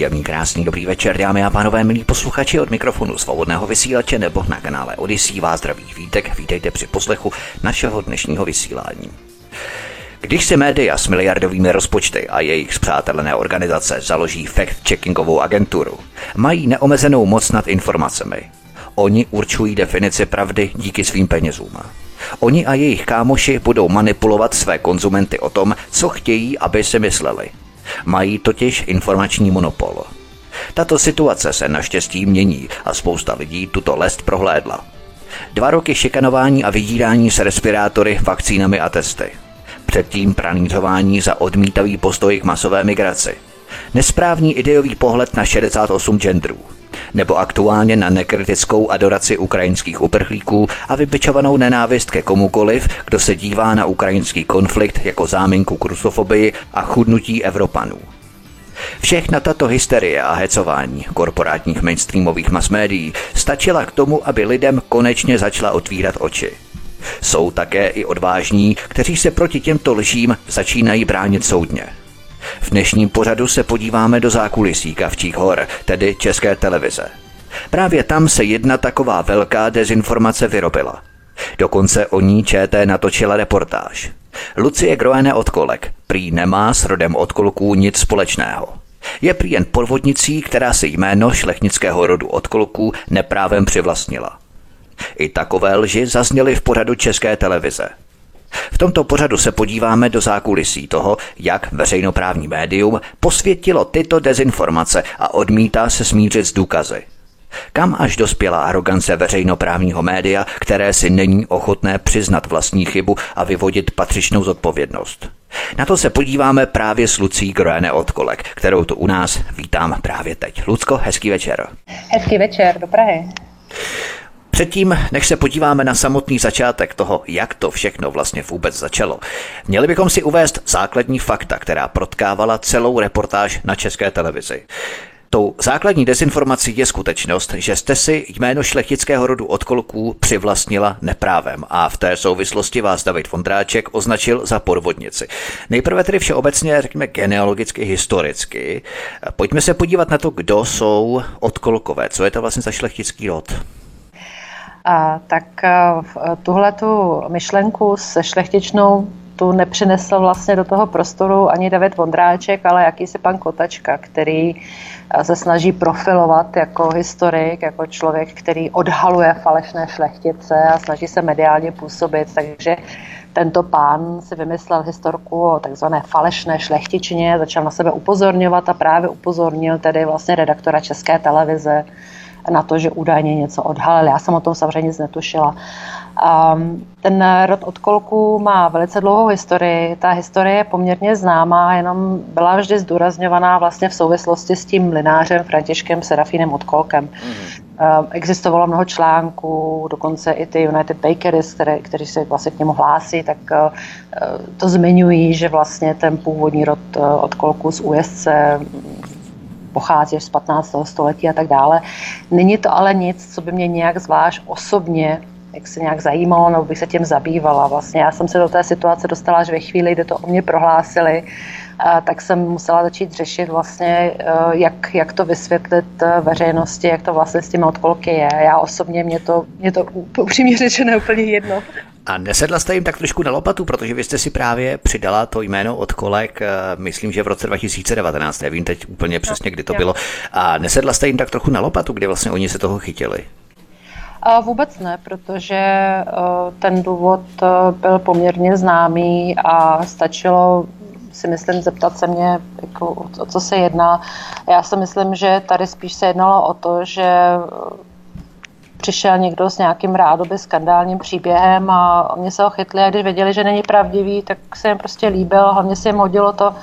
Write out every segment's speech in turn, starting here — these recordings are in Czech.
Příjemný, krásný, dobrý večer, dámy a pánové, milí posluchači od mikrofonu svobodného vysílače nebo na kanále Odisí vás zdraví vítek. Vítejte při poslechu našeho dnešního vysílání. Když se média s miliardovými rozpočty a jejich zpřátelené organizace založí fact-checkingovou agenturu, mají neomezenou moc nad informacemi. Oni určují definici pravdy díky svým penězům. Oni a jejich kámoši budou manipulovat své konzumenty o tom, co chtějí, aby si mysleli. Mají totiž informační monopol. Tato situace se naštěstí mění a spousta lidí tuto lest prohlédla. Dva roky šikanování a vydírání se respirátory, vakcínami a testy. Předtím pranířování za odmítavý postoj k masové migraci. Nesprávný ideový pohled na 68 genderů nebo aktuálně na nekritickou adoraci ukrajinských uprchlíků a vybičovanou nenávist ke komukoliv, kdo se dívá na ukrajinský konflikt jako záminku k rusofobii a chudnutí Evropanů. Všechna tato hysterie a hecování korporátních mainstreamových masmédií stačila k tomu, aby lidem konečně začala otvírat oči. Jsou také i odvážní, kteří se proti těmto lžím začínají bránit soudně – v dnešním pořadu se podíváme do zákulisí Kavčích hor, tedy České televize. Právě tam se jedna taková velká dezinformace vyrobila. Dokonce o ní ČT natočila reportáž. Lucie Groene Odkolek prý nemá s rodem Odkolků nic společného. Je prý jen podvodnicí, která si jméno šlechnického rodu Odkolků neprávem přivlastnila. I takové lži zazněly v pořadu České televize – v tomto pořadu se podíváme do zákulisí toho, jak veřejnoprávní médium posvětilo tyto dezinformace a odmítá se smířit s důkazy. Kam až dospěla arogance veřejnoprávního média, které si není ochotné přiznat vlastní chybu a vyvodit patřičnou zodpovědnost. Na to se podíváme právě s Lucí Groene Odkolek, kterou tu u nás vítám právě teď. Lucko, hezký večer. Hezký večer, do Prahy. Předtím, než se podíváme na samotný začátek toho, jak to všechno vlastně vůbec začalo, měli bychom si uvést základní fakta, která protkávala celou reportáž na české televizi. Tou základní dezinformací je skutečnost, že jste si jméno šlechtického rodu odkolků přivlastnila neprávem a v té souvislosti vás David Vondráček označil za podvodnici. Nejprve tedy všeobecně, řekněme genealogicky, historicky. Pojďme se podívat na to, kdo jsou odkolkové, co je to vlastně za šlechtický rod. A tak tuhle tu myšlenku se šlechtičnou tu nepřinesl vlastně do toho prostoru ani David Vondráček, ale jakýsi pan Kotačka, který se snaží profilovat jako historik, jako člověk, který odhaluje falešné šlechtice a snaží se mediálně působit, takže tento pán si vymyslel historku o takzvané falešné šlechtičině, začal na sebe upozorňovat a právě upozornil tedy vlastně redaktora České televize, na to, že údajně něco odhalil. Já jsem o tom samozřejmě nic netušila. Um, ten rod od kolku má velice dlouhou historii. Ta historie je poměrně známá, jenom byla vždy zdůrazňovaná vlastně v souvislosti s tím linářem Františkem Serafínem Odkolkem. Mm-hmm. Um, existovalo mnoho článků, dokonce i ty United Bakeries, které, kteří se vlastně k němu hlásí, tak uh, to zmiňují, že vlastně ten původní rod uh, od kolku z USC pochází z 15. století a tak dále. Není to ale nic, co by mě nějak zvlášť osobně jak se nějak zajímalo, nebo bych se tím zabývala. Vlastně já jsem se do té situace dostala až ve chvíli, kdy to o mě prohlásili, tak jsem musela začít řešit vlastně, eh, jak, jak to vysvětlit eh, veřejnosti, jak to vlastně s těmi odkolky je. Já osobně mě to, mě to upřímně řečeno úplně jedno. A nesedla jste jim tak trošku na lopatu, protože vy jste si právě přidala to jméno od kolek, eh, myslím, že v roce 2019, nevím teď úplně přesně, kdy to bylo. A nesedla jste jim tak trochu na lopatu, kdy vlastně oni se toho chytili? A vůbec ne, protože ten důvod byl poměrně známý a stačilo si myslím zeptat se mě, jako, o co se jedná. Já si myslím, že tady spíš se jednalo o to, že přišel někdo s nějakým rádoby skandálním příběhem a mě se ho chytli a když věděli, že není pravdivý, tak se jim prostě líbil. Hlavně se jim hodilo to,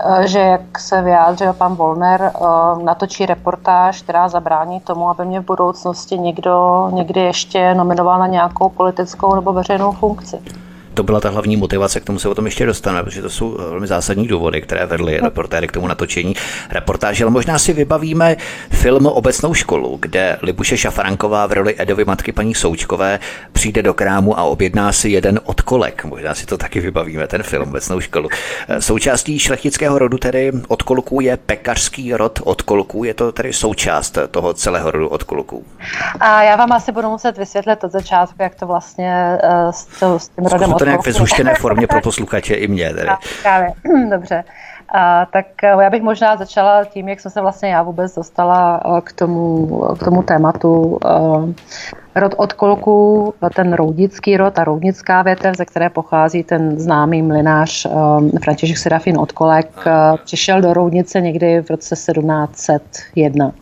eh, že jak se vyjádřil pan Volner, eh, natočí reportáž, která zabrání tomu, aby mě v budoucnosti někdo někdy ještě nominoval na nějakou politickou nebo veřejnou funkci. To byla ta hlavní motivace, k tomu se o tom ještě dostaneme, protože to jsou velmi zásadní důvody, které vedly reportéry k tomu natočení reportáže. Ale možná si vybavíme film Obecnou školu, kde Libuše Šafranková v roli Edovy matky paní Součkové přijde do krámu a objedná si jeden odkolek. Možná si to taky vybavíme, ten film Obecnou školu. Součástí šlechtického rodu tedy odkolků je pekařský rod odkolků, je to tedy součást toho celého rodu odkolků. A já vám asi budu muset vysvětlit od začátku, jak to vlastně uh, s, to, s tím rodem nějak ve zhuštěné formě pro posluchače i mě. Tedy. Právě, dobře. A, tak já bych možná začala tím, jak jsem se vlastně já vůbec dostala k tomu, k tomu tématu. Rod od kolku, ten roudnický rod, a roudnická větev, ze které pochází ten známý mlinář František Serafin od Kolek, přišel do Roudnice někdy v roce 1701.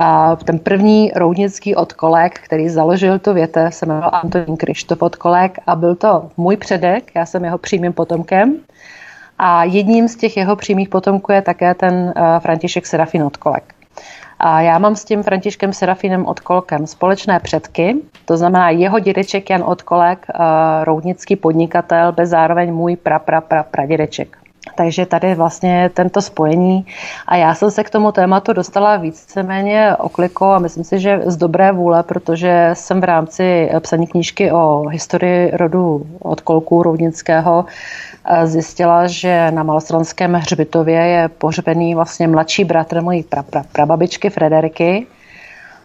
A ten první roudnický odkolek, který založil tu větev, se jmenoval Antonín Krištof odkolek a byl to můj předek, já jsem jeho přímým potomkem. A jedním z těch jeho přímých potomků je také ten uh, František Serafin odkolek. A já mám s tím Františkem Serafinem Odkolkem společné předky, to znamená jeho dědeček Jan Odkolek, uh, roudnický podnikatel, bez zároveň můj pra, pra, pra, pradědeček. Takže tady vlastně tento spojení. A já jsem se k tomu tématu dostala víceméně okliko a myslím si, že z dobré vůle, protože jsem v rámci psaní knížky o historii rodu od Kolků Roudnického eh, zjistila, že na Malostranském hřbitově je pohřbený vlastně mladší bratr mojí pra, pra, prababičky Frederiky,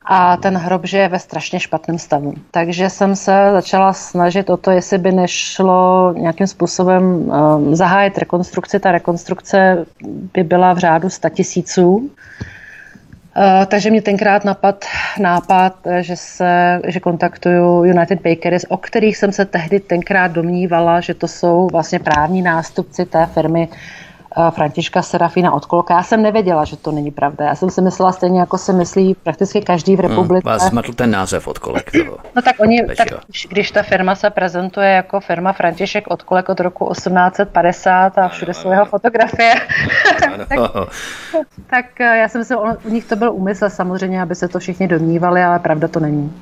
a ten hrob že je ve strašně špatném stavu. Takže jsem se začala snažit o to, jestli by nešlo nějakým způsobem um, zahájit rekonstrukci. Ta rekonstrukce by byla v řádu 100 tisíců. Uh, takže mě tenkrát napad nápad, že se, že kontaktuju United Bakeries, o kterých jsem se tehdy tenkrát domnívala, že to jsou vlastně právní nástupci té firmy Eh, Františka Serafina Odkolka. Já jsem nevěděla, že to není pravda. Já jsem si myslela stejně, jako se myslí prakticky každý v hmm, republice. Hmm, vás zmatl ten název Odkolek. Toho. No tak oni, tak, když ta firma se prezentuje jako firma František Odkolek od roku 1850 a všude jsou jeho fotografie, tak, tak eh, já jsem myslela, u nich to byl úmysl samozřejmě, aby se to všichni domnívali, ale pravda to není.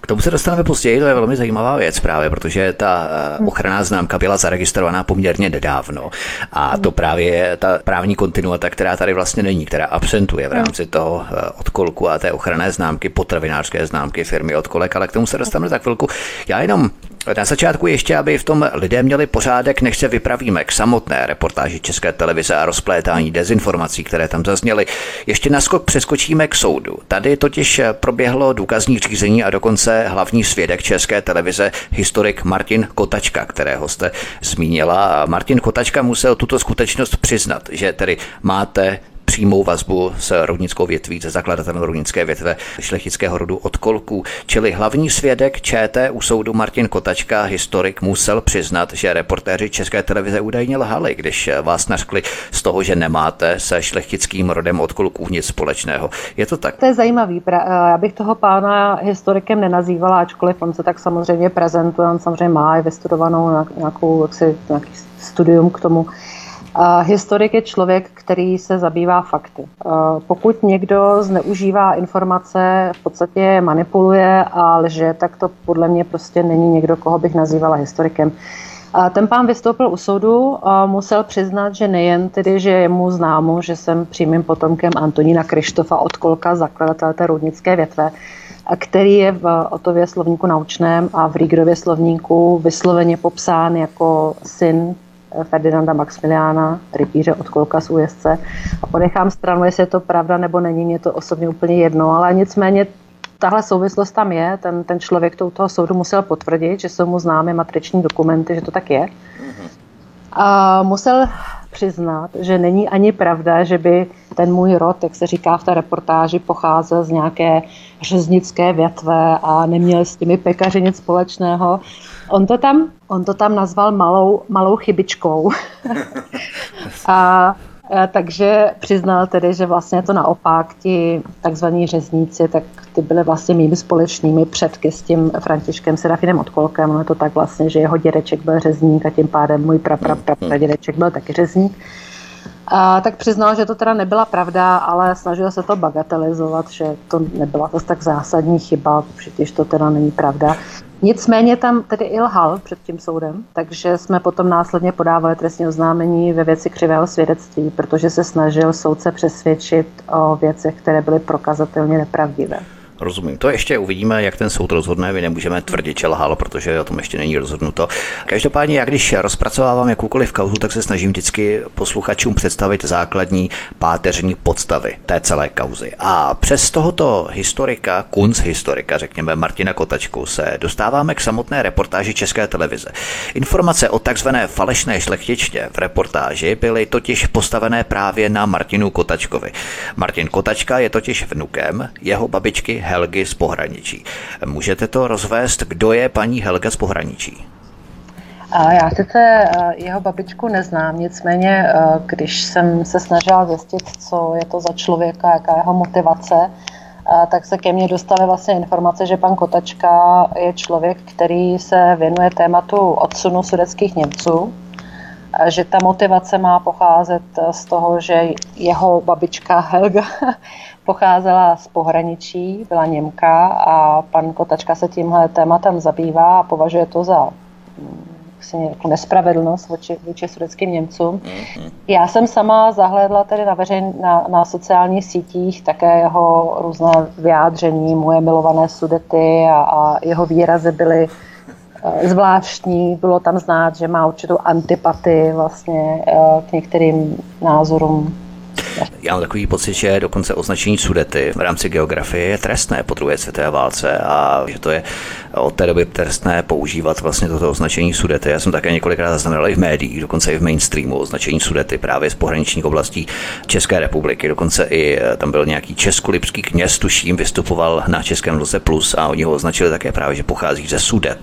K tomu se dostaneme později, to je velmi zajímavá věc právě, protože ta eh, ochranná známka byla zaregistrovaná poměrně nedávno a to právě je ta právní kontinuita, která tady vlastně není, která absentuje v rámci toho eh, odkolku a té ochranné známky, potravinářské známky firmy odkolek, ale k tomu se dostaneme za chvilku. Já jenom na začátku ještě, aby v tom lidé měli pořádek, než se vypravíme k samotné reportáži České televize a rozplétání dezinformací, které tam zazněly. Ještě naskok přeskočíme k soudu. Tady totiž proběhlo důkazní řízení a dokonce hlavní svědek České televize, historik Martin Kotačka, kterého jste zmínila. Martin Kotačka musel tuto skutečnost přiznat, že tedy máte přímou vazbu s rovnickou větví, se zakladatelem rovnické větve šlechtického rodu od Kolků. Čili hlavní svědek ČT u soudu Martin Kotačka, historik, musel přiznat, že reportéři České televize údajně lhali, když vás nařkli z toho, že nemáte se šlechtickým rodem od Kolků nic společného. Je to tak? To je zajímavý. Já bych toho pána historikem nenazývala, ačkoliv on se tak samozřejmě prezentuje, on samozřejmě má i vystudovanou nějakou, jaksi, nějaký studium k tomu. Historik je člověk, který se zabývá fakty. Pokud někdo zneužívá informace, v podstatě manipuluje a lže, tak to podle mě prostě není někdo, koho bych nazývala historikem. Ten pán vystoupil u soudu a musel přiznat, že nejen tedy, že je mu známo, že jsem přímým potomkem Antonína Krištofa od Kolka, zakladatele té rudnické větve, který je v Otově slovníku naučném a v Rígrově slovníku vysloveně popsán jako syn Ferdinanda Maximiliána, rytíře od Kolka z Ujezdce. A ponechám stranu, jestli je to pravda nebo není, mě to osobně úplně jedno, ale nicméně tahle souvislost tam je, ten, ten člověk to u toho soudu musel potvrdit, že jsou mu známy matriční dokumenty, že to tak je. A musel přiznat, že není ani pravda, že by ten můj rod, jak se říká v té reportáži, pocházel z nějaké řeznické větve a neměl s těmi pekaři nic společného. On to tam, on to tam nazval malou, malou chybičkou. a takže přiznal tedy, že vlastně to naopak ti takzvaní řezníci, tak ty byly vlastně mými společnými předky s tím Františkem Serafinem Odkolkem. Ono je to tak vlastně, že jeho dědeček byl řezník a tím pádem můj pra, pra, pra, pra dědeček byl taky řezník. A tak přiznal, že to teda nebyla pravda, ale snažil se to bagatelizovat, že to nebyla to tak zásadní chyba, protože to teda není pravda. Nicméně tam tedy i lhal před tím soudem, takže jsme potom následně podávali trestní oznámení ve věci křivého svědectví, protože se snažil soudce přesvědčit o věcech, které byly prokazatelně nepravdivé. Rozumím. To ještě uvidíme, jak ten soud rozhodne. My nemůžeme tvrdit, že lhal, protože o tom ještě není rozhodnuto. Každopádně, já když rozpracovávám jakoukoliv kauzu, tak se snažím vždycky posluchačům představit základní páteřní podstavy té celé kauzy. A přes tohoto historika, kunz historika, řekněme Martina Kotačku, se dostáváme k samotné reportáži České televize. Informace o takzvané falešné šlechtičtě v reportáži byly totiž postavené právě na Martinu Kotačkovi. Martin Kotačka je totiž vnukem jeho babičky Helgy z pohraničí. Můžete to rozvést, kdo je paní Helga z pohraničí? Já sice eh, jeho babičku neznám, nicméně eh, když jsem se snažila zjistit, co je to za člověka, jaká je jeho motivace, eh, tak se ke mně dostaly vlastně informace, že pan Kotačka je člověk, který se věnuje tématu odsunu sudeckých Němců, že ta motivace má pocházet z toho, že jeho babička Helga pocházela z pohraničí, byla Němka a pan Kotačka se tímhle tématem zabývá a považuje to za vlastně jako nespravedlnost vůči, vůči sudeckým Němcům. Mm-hmm. Já jsem sama zahlédla tedy na, veřejn, na, na sociálních sítích také jeho různé vyjádření, moje milované sudety a, a jeho výrazy byly eh, zvláštní. Bylo tam znát, že má určitou antipatii vlastně eh, k některým názorům já mám takový pocit, že dokonce označení Sudety v rámci geografie je trestné po druhé světové válce a že to je od té doby trestné používat vlastně toto označení Sudety. Já jsem také několikrát zaznamenal i v médiích, dokonce i v mainstreamu označení Sudety právě z pohraničních oblastí České republiky. Dokonce i eh, tam byl nějaký českolipský kněz, tuším, vystupoval na Českém Lze Plus a oni ho označili také právě, že pochází ze Sudet.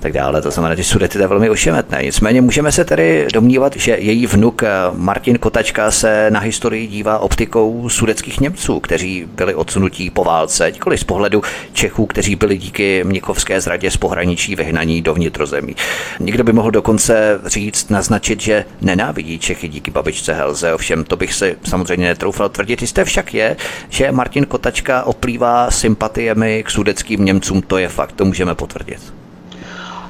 Tak dále, to znamená, že Sudety to je velmi ošemetné. Nicméně můžeme se tedy domnívat, že její vnuk eh, Martin Kotačka se na historii dívá optikou sudeckých Němců, kteří byli odsunutí po válce, nikoli z pohledu Čechů, kteří byli díky Mnichovské zradě z pohraničí vyhnaní do vnitrozemí. Někdo by mohl dokonce říct, naznačit, že nenávidí Čechy díky babičce Helze, ovšem to bych si samozřejmě netroufal tvrdit. Jisté však je, že Martin Kotačka oplývá sympatiemi k sudeckým Němcům, to je fakt, to můžeme potvrdit.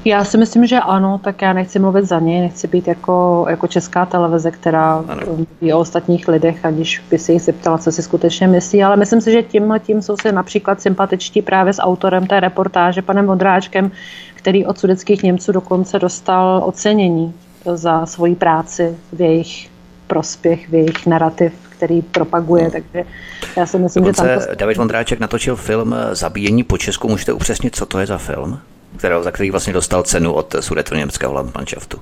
Já si myslím, že ano, tak já nechci mluvit za ně, nechci být jako, jako česká televize, která mluví o ostatních lidech, aniž by si jich zeptala, co si skutečně myslí, ale myslím si, že tímhle tím jsou si například sympatičtí právě s autorem té reportáže, panem Vondráčkem, který od sudeckých Němců dokonce dostal ocenění za svoji práci v jejich prospěch, v jejich narrativ, který propaguje, no. takže já si myslím, Dokonce že tam... To... David Vondráček natočil film Zabíjení po Česku, můžete upřesnit, co to je za film? Kterou, za který vlastně dostal cenu od německého Landmannschaftu.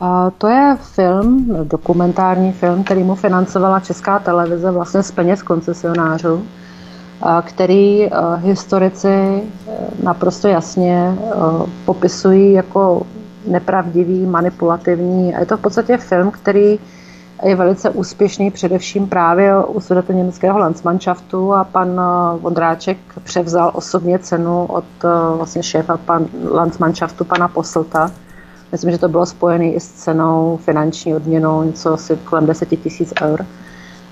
A to je film, dokumentární film, který mu financovala Česká televize vlastně z peněz koncesionářů, který historici e, naprosto jasně e, popisují jako nepravdivý, manipulativní. A je to v podstatě film, který je velice úspěšný především právě u německého Landsmannschaftu a pan eh, Vondráček převzal osobně cenu od eh, vlastně šéfa pan, Landsmannschaftu pana Poslta. Myslím, že to bylo spojené i s cenou finanční odměnou, něco asi kolem 10 tisíc eur.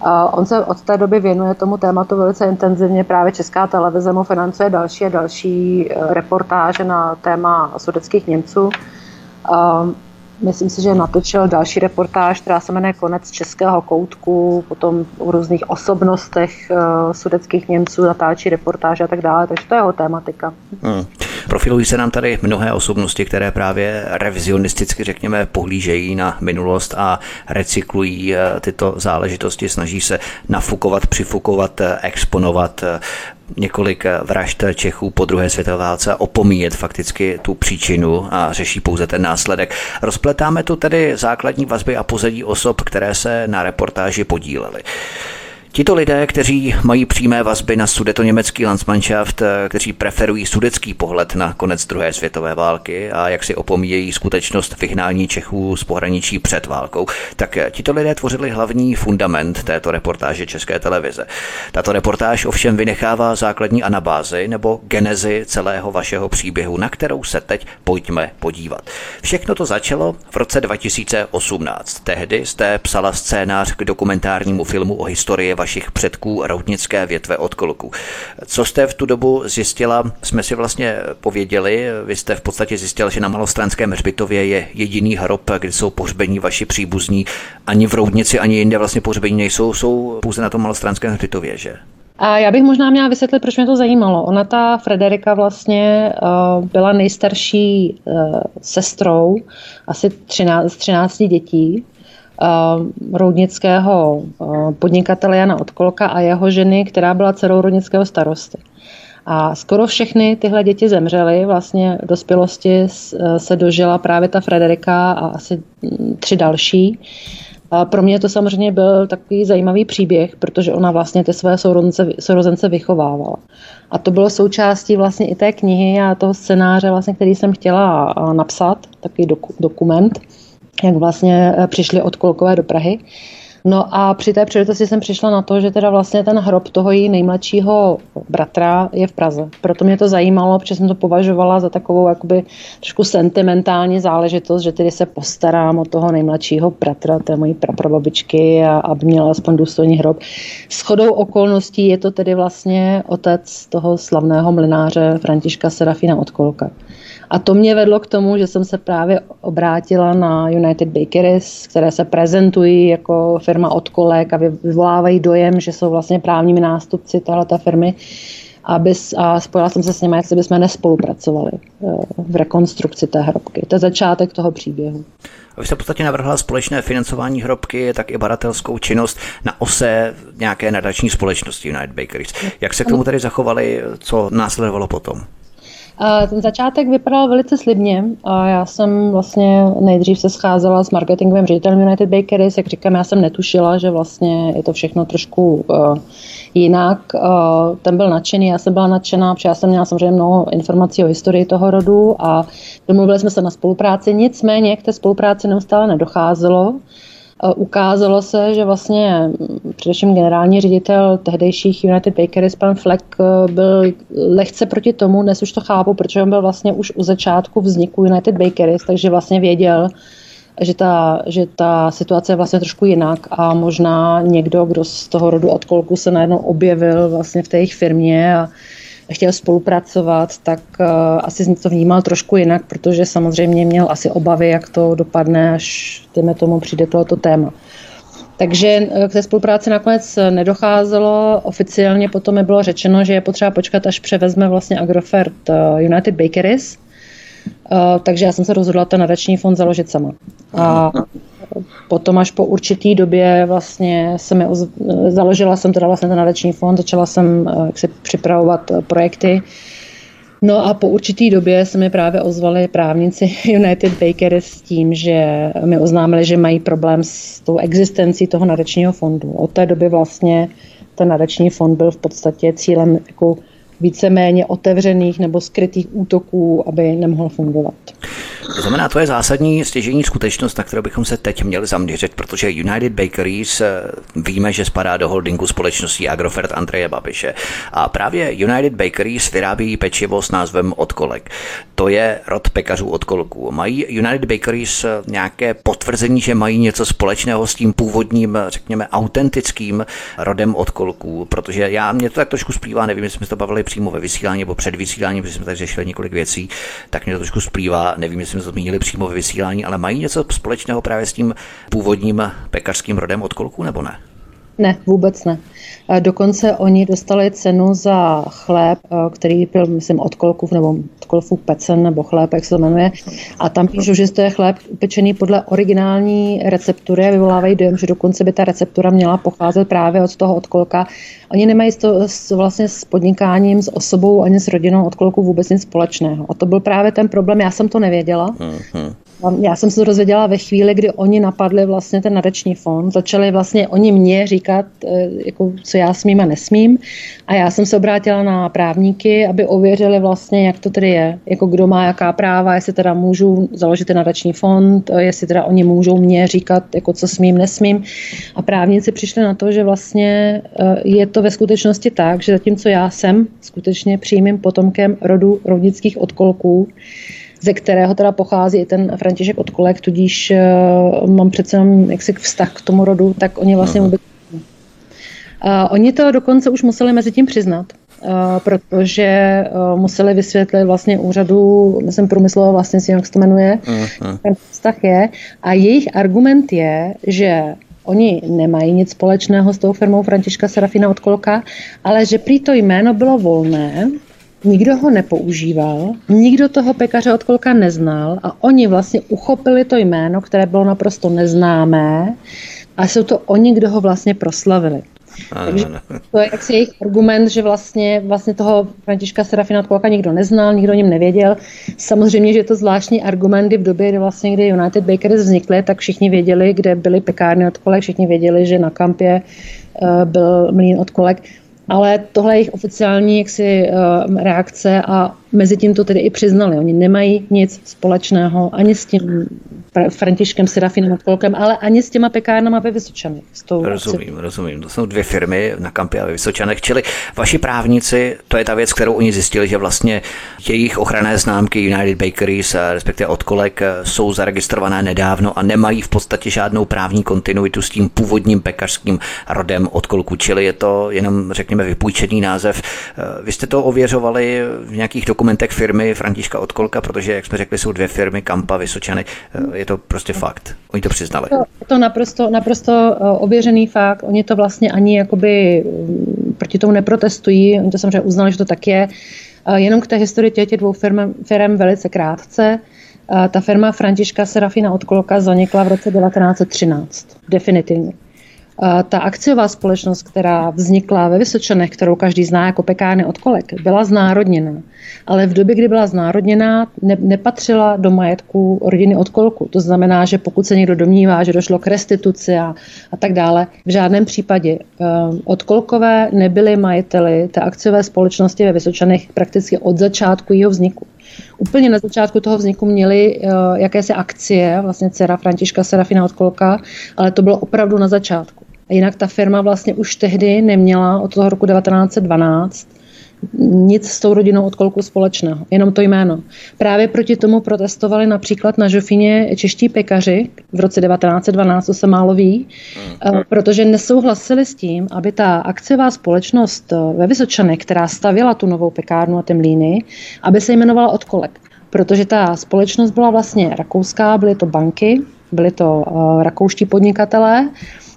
A on se od té doby věnuje tomu tématu velice intenzivně. Právě Česká televize mu financuje další a další eh, reportáže na téma sudeckých Němců. Myslím si, že natočil další reportáž, která se jmenuje Konec českého koutku, potom o různých osobnostech uh, sudeckých Němců, natáčí reportáže a tak dále, takže to je jeho tématika. Hmm. Profilují se nám tady mnohé osobnosti, které právě revizionisticky, řekněme, pohlížejí na minulost a recyklují eh, tyto záležitosti, snaží se nafukovat, přifukovat, eh, exponovat několik vražd Čechů po druhé světové válce a opomíjet fakticky tu příčinu a řeší pouze ten následek. Rozpletáme tu tedy základní vazby a pozadí osob, které se na reportáži podílely. Tito lidé, kteří mají přímé vazby na sudeto-německý Landsmannschaft, kteří preferují sudecký pohled na konec druhé světové války a jak si opomíjejí skutečnost vyhnání Čechů z pohraničí před válkou, tak tito lidé tvořili hlavní fundament této reportáže České televize. Tato reportáž ovšem vynechává základní anabázy nebo genezi celého vašeho příběhu, na kterou se teď pojďme podívat. Všechno to začalo v roce 2018. Tehdy jste psala scénář k dokumentárnímu filmu o historii vašich předků roudnické větve od kolku. Co jste v tu dobu zjistila, jsme si vlastně pověděli. Vy jste v podstatě zjistil, že na Malostranském hřbitově je jediný hrob, kde jsou pohřbení vaši příbuzní. Ani v Roudnici, ani jinde vlastně pohřbení nejsou, jsou pouze na tom Malostranském hřbitově, že? A já bych možná měla vysvětlit, proč mě to zajímalo. Ona, ta Frederika, vlastně uh, byla nejstarší uh, sestrou asi 13, 13 dětí roudnického uh, podnikatele Jana Odkolka a jeho ženy, která byla dcerou roudnického starosty. A skoro všechny tyhle děti zemřely, vlastně v dospělosti se dožila právě ta Frederika a asi tři další. A pro mě to samozřejmě byl takový zajímavý příběh, protože ona vlastně ty své sourozence, sourozence vychovávala. A to bylo součástí vlastně i té knihy a toho scénáře, vlastně, který jsem chtěla napsat, takový doku, dokument, jak vlastně přišli od Kolkové do Prahy. No a při té příležitosti jsem přišla na to, že teda vlastně ten hrob toho její nejmladšího bratra je v Praze. Proto mě to zajímalo, protože jsem to považovala za takovou jakoby trošku sentimentální záležitost, že tedy se postarám o toho nejmladšího bratra, té mojí praprababičky a aby měla aspoň důstojný hrob. S chodou okolností je to tedy vlastně otec toho slavného mlináře Františka Serafina Odkolka. A to mě vedlo k tomu, že jsem se právě obrátila na United Bakeries, které se prezentují jako firma od kolek a vyvolávají dojem, že jsou vlastně právními nástupci této firmy. Aby, a spojila jsem se s nimi, jak se bychom nespolupracovali eh, v rekonstrukci té hrobky. To je začátek toho příběhu. Vy jste v podstatě navrhla společné financování hrobky, tak i baratelskou činnost na ose nějaké nadační společnosti United Bakeries. Jak se k tomu tady zachovali, co následovalo potom? Ten začátek vypadal velice slibně a já jsem vlastně nejdřív se scházela s marketingovým ředitelem United Bakeries, jak říkám, já jsem netušila, že vlastně je to všechno trošku uh, jinak. Uh, ten byl nadšený, já jsem byla nadšená, protože já jsem měla samozřejmě mnoho informací o historii toho rodu a domluvili jsme se na spolupráci, nicméně k té spolupráci neustále nedocházelo. Ukázalo se, že vlastně především generální ředitel tehdejších United Bakeries, pan Fleck, byl lehce proti tomu, dnes už to chápu, protože on byl vlastně už u začátku vzniku United Bakeries, takže vlastně věděl, že ta, že ta situace je vlastně trošku jinak a možná někdo, kdo z toho rodu od kolku se najednou objevil vlastně v té jejich firmě a chtěl spolupracovat, tak uh, asi to vnímal trošku jinak, protože samozřejmě měl asi obavy, jak to dopadne, až dejme tomu přijde tohoto téma. Takže eh, k té spolupráci nakonec nedocházelo. Oficiálně potom mi bylo řečeno, že je potřeba počkat, až převezme vlastně Agrofert eh, United Bakeries. Takže já jsem se rozhodla ten nadační fond založit sama. A potom až po určitý době vlastně se mi založila jsem teda vlastně ten nadační fond, začala jsem eh, jak se připravovat eh, projekty. No a po určitý době se mi právě ozvali právníci United Baker s tím, že mi oznámili, že mají problém s tou existencí toho nadačního fondu. Od té doby vlastně ten nadační fond byl v podstatě cílem jako víceméně otevřených nebo skrytých útoků, aby nemohl fungovat. To znamená, to je zásadní stěžení skutečnost, na kterou bychom se teď měli zaměřit, protože United Bakeries eh, víme, že spadá do holdingu společností Agrofert Andreje Babiše. A právě United Bakeries vyrábí pečivo s názvem Odkolek. To je rod pekařů Odkolků. Mají United Bakeries eh, nějaké potvrzení, že mají něco společného s tím původním, řekněme, autentickým rodem Odkolků, protože já mě to tak trošku splývá, nevím, jestli jsme to bavili přímo ve vysílání nebo před vysíláním, protože jsme tady řešili několik věcí, tak mě to trošku splývá, nevím, jestli jsme zmínili přímo ve vysílání, ale mají něco společného právě s tím původním pekařským rodem od kolků nebo ne? Ne, vůbec ne. Dokonce oni dostali cenu za chléb, který byl, myslím, od kolkův nebo od kolfů pecen nebo chléb, jak se to jmenuje. A tam píšu, že to je chléb pečený podle originální receptury a vyvolávají dojem, že dokonce by ta receptura měla pocházet právě od toho odkolka. Oni nemají to s, vlastně s podnikáním, s osobou ani s rodinou odkolku vůbec nic společného. A to byl právě ten problém. Já jsem to nevěděla. Mm-hmm. Já jsem se to dozvěděla ve chvíli, kdy oni napadli vlastně ten nadační fond, začali vlastně oni mě říkat, eh, jako, co já smím a nesmím. A já jsem se obrátila na právníky, aby ověřili vlastně, jak to tedy je, jako kdo má jaká práva, jestli teda můžu založit ten nadační fond, eh, jestli teda oni můžou mě říkat, jako co smím, nesmím. A právníci přišli na to, že vlastně eh, je to ve skutečnosti tak, že zatímco já jsem skutečně přímým potomkem rodu rovnických odkolků, ze kterého teda pochází i ten František od kolek, tudíž uh, mám přece jenom jaksi vztah k tomu rodu, tak oni vlastně vůbec uh, Oni to dokonce už museli mezi tím přiznat, uh, protože uh, museli vysvětlit vlastně úřadu, myslím průmyslového vlastnictví, jak se to jmenuje, uh-huh. ten vztah je. A jejich argument je, že Oni nemají nic společného s tou firmou Františka Serafina od Kolka, ale že prý to jméno bylo volné nikdo ho nepoužíval, nikdo toho pekaře od kolka neznal a oni vlastně uchopili to jméno, které bylo naprosto neznámé a jsou to oni, kdo ho vlastně proslavili. Ano, Takže to je jaksi jejich argument, že vlastně, vlastně toho Františka Serafina od Kolka nikdo neznal, nikdo o něm nevěděl. Samozřejmě, že je to zvláštní argumenty v době, kdy vlastně, kdy United Bakers vznikly, tak všichni věděli, kde byly pekárny od kolek, všichni věděli, že na kampě uh, byl mlín od kolek. Ale tohle je jejich oficiální jaksi, uh, reakce a mezi tím to tedy i přiznali. Oni nemají nic společného ani s tím Františkem Serafinem Kolkem, ale ani s těma pekárnama ve Vysočanech. rozumím, rozumím. To jsou dvě firmy na kampě a ve Vysočanech, čili vaši právníci, to je ta věc, kterou oni zjistili, že vlastně jejich ochranné známky United Bakeries, respektive od kolek, jsou zaregistrované nedávno a nemají v podstatě žádnou právní kontinuitu s tím původním pekařským rodem od kolku, čili je to jenom, řekněme, vypůjčený název. Vy jste to ověřovali v nějakých dokumentech firmy Františka Odkolka, protože, jak jsme řekli, jsou dvě firmy, Kampa, Vysočany je to prostě fakt. Oni to přiznali. To, to naprosto, naprosto eh, ověřený fakt. Oni to vlastně ani jakoby mm, proti tomu neprotestují. Oni to samozřejmě uznali, že to tak je. Eh, jenom k té historii těch dvou firm, firm velice krátce. Eh, ta firma Františka Serafina od Kolka zanikla v roce 1913. Definitivně ta akciová společnost, která vznikla ve Vysočanech, kterou každý zná jako pekárny od kolek, byla znárodněna. Ale v době, kdy byla znárodněná, ne, nepatřila do majetku rodiny od kolku. To znamená, že pokud se někdo domnívá, že došlo k restituci a, a tak dále, v žádném případě uh, odkolkové nebyly majiteli té akciové společnosti ve Vysočanech prakticky od začátku jeho vzniku. Úplně na začátku toho vzniku měli uh, jakési akcie, vlastně dcera Františka Serafina od Kolka, ale to bylo opravdu na začátku. Jinak ta firma vlastně už tehdy neměla od toho roku 1912 nic s tou rodinou od kolku společného, jenom to jméno. Právě proti tomu protestovali například na Žofině čeští pekaři v roce 1912, to se málo ví, mm. protože nesouhlasili s tím, aby ta akciová společnost eh, ve Vysočanech, která stavěla tu novou pekárnu a ty mlíny, aby se jmenovala od kolek. Protože ta společnost byla vlastně rakouská, byly to banky, byly to uh, rakouští podnikatelé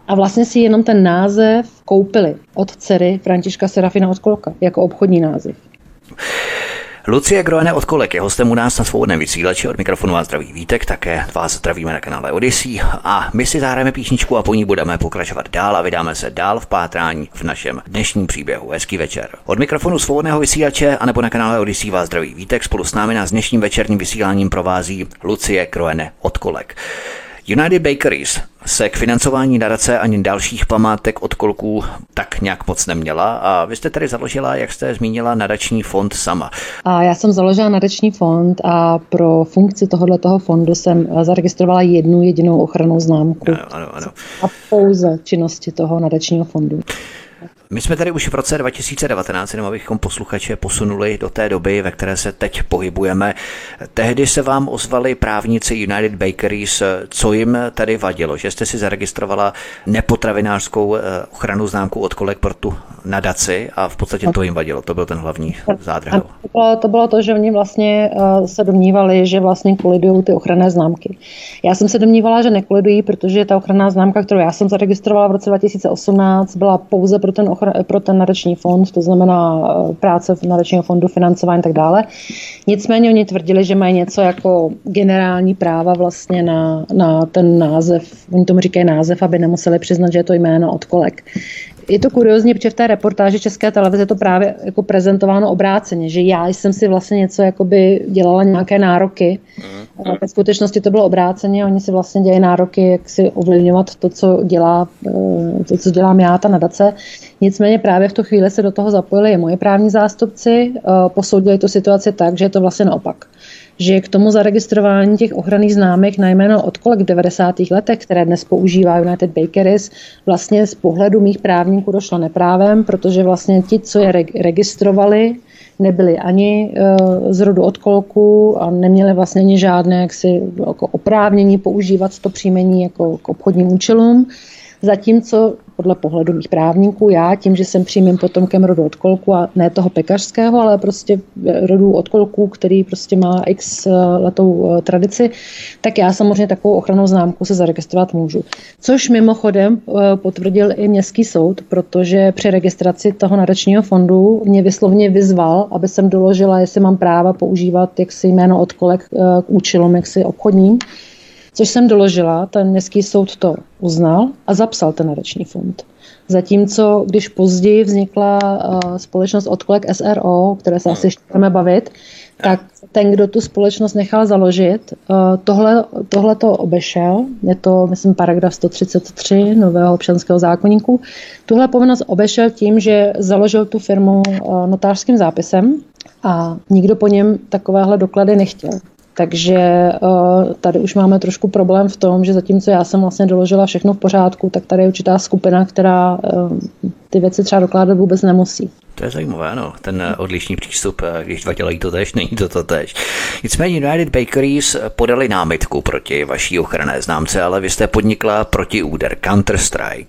a vlastně si jenom ten název koupili od dcery Františka Serafina od Kolka jako obchodní název. Lucie Groene od Kolek je hostem u nás na svobodném vysílači. Od mikrofonu vás zdraví Vítek, také vás zdravíme na kanále Odyssey. A my si zahrajeme píšničku a po ní budeme pokračovat dál a vydáme se dál v pátrání v našem dnešním příběhu. Hezký večer. Od mikrofonu svobodného vysílače a nebo na kanále Odyssey vás zdraví Vítek. Spolu s námi nás dnešním večerním vysíláním provází Lucie Groene od Kolek. United Bakeries se k financování nadace ani dalších památek od kolků tak nějak moc neměla a vy jste tady založila, jak jste zmínila, nadační fond sama. A já jsem založila nadační fond a pro funkci tohoto toho fondu jsem zaregistrovala jednu jedinou ochranou známku. Ano, ano, ano. A pouze činnosti toho nadačního fondu. My jsme tady už v roce 2019, jenom abychom posluchače posunuli do té doby, ve které se teď pohybujeme. Tehdy se vám ozvali právníci United Bakeries, co jim tady vadilo, že jste si zaregistrovala nepotravinářskou eh, ochranu známku od kolek pro tu nadaci a v podstatě to jim vadilo, to byl ten hlavní zádrhel. To bylo, to bylo to, že oni vlastně eh, se domnívali, že vlastně kolidují ty ochranné známky. Já jsem se domnívala, že nekolidují, protože ta ochranná známka, kterou já jsem zaregistrovala v roce 2018, byla pouze pro ten pro ten nadační fond, to znamená eh, práce v nadačního fondu, financování a tak dále. Nicméně oni tvrdili, že mají něco jako generální práva vlastně na, na ten název, oni tomu říkají název, aby nemuseli přiznat, že je to jméno od kolek. Je to kuriozní, protože v té reportáži České televize je to právě jako prezentováno obráceně, že já jsem si vlastně něco jakoby dělala nějaké nároky. Mm. A ve skutečnosti to bylo obráceně, oni si vlastně dělají nároky, jak si ovlivňovat to, co dělá, eh, to, co dělám já, ta nadace. Nicméně právě v tu chvíli se do toho zapojili i moje právní zástupci, eh, posoudili tu situaci tak, že je to vlastně naopak že k tomu zaregistrování těch ochranných známek na jméno od kolek v 90. letech, které dnes používá United Bakeries, vlastně z pohledu mých právníků došlo neprávem, protože vlastně ti, co je registrovali, nebyli ani eh, z rodu od kolku a neměli vlastně ani žádné jaksi, jako oprávnění používat to příjmení jako k obchodním účelům. Zatímco podle pohledu mých právníků, já tím, že jsem přímým potomkem rodu od kolku a ne toho pekařského, ale prostě rodu od kolku, který prostě má x eh, letou eh, tradici, tak já samozřejmě takovou ochranou známku se zaregistrovat můžu. Což mimochodem eh, potvrdil i městský soud, protože při registraci toho nadačního fondu mě vyslovně vyzval, aby jsem doložila, jestli mám práva používat jaksi jméno od kolek k účelům jaksi obchodním což jsem doložila, ten městský soud to uznal a zapsal ten nadační fond. Zatímco, když později vznikla uh, společnost Odkolek SRO, o které se asi ještě budeme bavit, tak ten, kdo tu společnost nechal založit, uh, tohle, tohle to obešel, je to, myslím, paragraf 133 nového občanského zákonníku, tuhle povinnost obešel tím, že založil tu firmu uh, notářským zápisem a nikdo po něm takovéhle doklady nechtěl. Takže eh, tady už máme trošku problém v tom, že zatímco já jsem vlastně doložila všechno v pořádku, tak tady je určitá skupina, která eh, ty věci třeba dokládat vůbec nemusí. To je zajímavé, no, ten eh, odlišný přístup, když dva dělají to tež, není to to tež. Nicméně United Bakeries podali námitku proti vaší ochranné známce, ale vy jste podnikla proti úder Counter-Strike.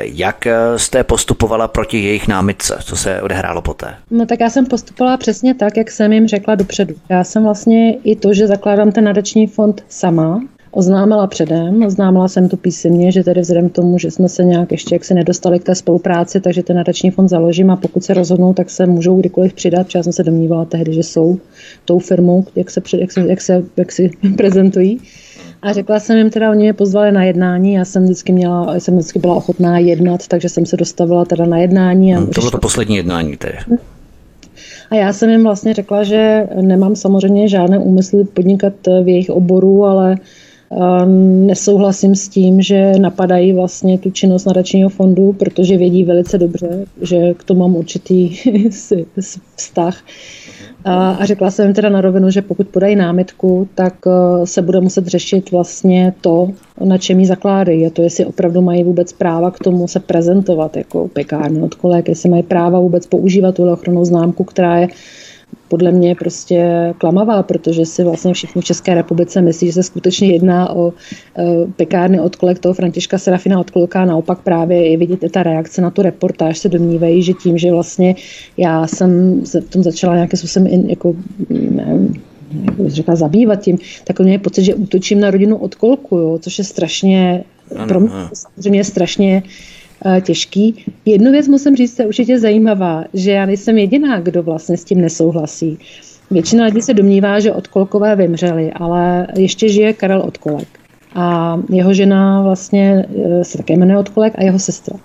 Jak jste postupovala proti jejich námitce? Co se odehrálo poté? No tak já jsem postupovala přesně tak, jak jsem jim řekla dopředu. Já jsem vlastně i to, že zakládám ten nadační fond sama, oznámila předem, oznámila jsem to písemně, že tedy vzhledem k tomu, že jsme se nějak ještě jak se nedostali k té spolupráci, takže ten nadační fond založím a pokud se rozhodnou, tak se můžou kdykoliv přidat, protože já jsem se domnívala tehdy, že jsou tou firmou, jak se, jak se, jak se, jak se prezentují. A řekla jsem jim teda, oni mě pozvali na jednání, já jsem vždycky měla, jsem vždycky byla ochotná jednat, takže jsem se dostavila teda na jednání. A hmm, to bylo to poslední jednání tedy. A já jsem jim vlastně řekla, že nemám samozřejmě žádné úmysly podnikat v jejich oboru, ale nesouhlasím s tím, že napadají vlastně tu činnost nadačního fondu, protože vědí velice dobře, že k tomu mám určitý vztah. A řekla jsem teda na rovinu, že pokud podají námitku, tak eh, se bude muset řešit vlastně to, na čem ji zakládají. A to, jestli opravdu mají vůbec práva k tomu se prezentovat jako pekárny od kolek, jestli mají práva vůbec používat tu ochranou známku, která je podle mě prostě klamavá, protože si vlastně všichni v České republice myslí, že se skutečně jedná o e, pekárny od kolek toho Františka Serafina od kolka. Naopak právě je vidět ta reakce na tu reportáž, se domnívají, že tím, že vlastně já jsem se v tom začala nějakým způsobem jako, nevím, jak řekla, zabývat tím, tak mě je pocit, že útočím na rodinu od kolku, jo, což je strašně, ano, pro mě samozřejmě strašně těžký. Jednu věc musím říct, je určitě zajímavá, že já nejsem jediná, kdo vlastně s tím nesouhlasí. Většina lidí se domnívá, že Odkolkové vymřeli, ale ještě žije Karel Odkolek. A jeho žena vlastně eh, se také jmenuje Odkolek a jeho sestra.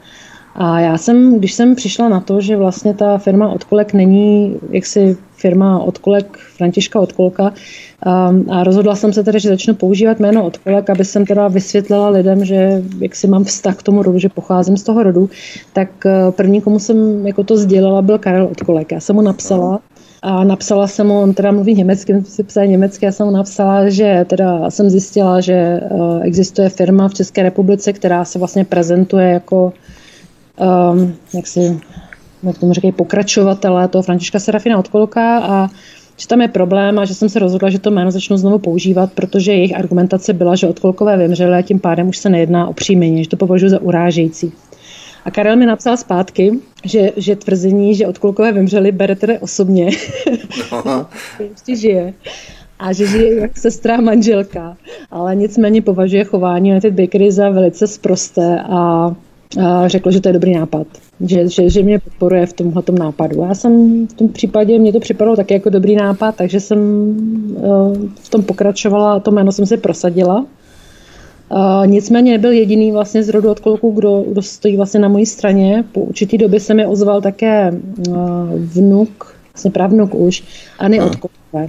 A já jsem, když jsem přišla na to, že vlastně ta firma Odkolek není jaksi firma Odkolek, Františka Odkolka, um, a rozhodla jsem se tedy, že začnu používat jméno Odkolek, aby jsem teda vysvětlila lidem, že jak si mám vztah k tomu rodu, že pocházím z toho rodu, tak uh, první, komu jsem jako to sdělila, byl Karel Odkolek. Já jsem mu napsala, a napsala jsem mu, on teda mluví německy, si psal německy, já jsem mu napsala, že teda jsem zjistila, že uh, existuje firma v České republice, která se vlastně prezentuje jako um, jak si, jak tomu říkají, pokračovatele toho Františka Serafina Odkolka a že tam je problém a že jsem se rozhodla, že to jméno začnu znovu používat, protože jejich argumentace byla, že odkolkové vymřely a tím pádem už se nejedná o příjmení, že to považuji za urážející. A Karel mi napsal zpátky, že, že tvrzení, že odkolkové vymřeli, bere tedy osobně. No. ještě žije. A že žije jak sestra manželka. Ale nicméně považuje chování United Bakery za velice sprosté a a řekl, že to je dobrý nápad, že, že, že mě podporuje v tomhle nápadu. Já jsem v tom případě, mě to připadalo taky jako dobrý nápad, takže jsem eh, v tom pokračovala a to jméno jsem si prosadila. Uh, nicméně nebyl jediný vlastně z rodu od kolku, kdo, kdo stojí vlastně na mojí straně. Po určitý době se mi ozval také uh, vnuk, vlastně pravnuk už, Ani no. Odkolkové.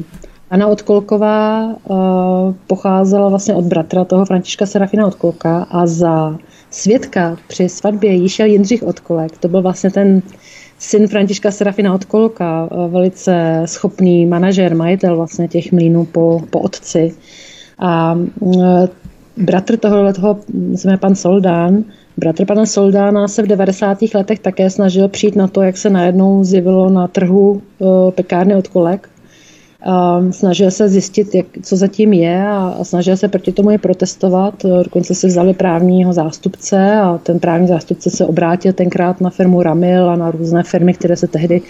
Anna Odkolková uh, pocházela vlastně od bratra toho Františka Serafina Odkolka a za svědka při svatbě šel Jindřich Odkolek. To byl vlastně ten syn Františka Serafina Odkolka, uh, velice schopný manažer, majitel vlastně těch mlínů po, po otci. A uh, bratr tohohle toho, jsme pan Soldán, bratr pana Soldána se v 90. letech také snažil přijít na to, jak se najednou zjevilo na trhu uh, pekárny Odkolek snažil se zjistit, jak, co zatím je a, a snažil se proti tomu je protestovat. Dokonce se vzali právního zástupce a ten právní zástupce se obrátil tenkrát na firmu Ramil a na různé firmy, které se tehdy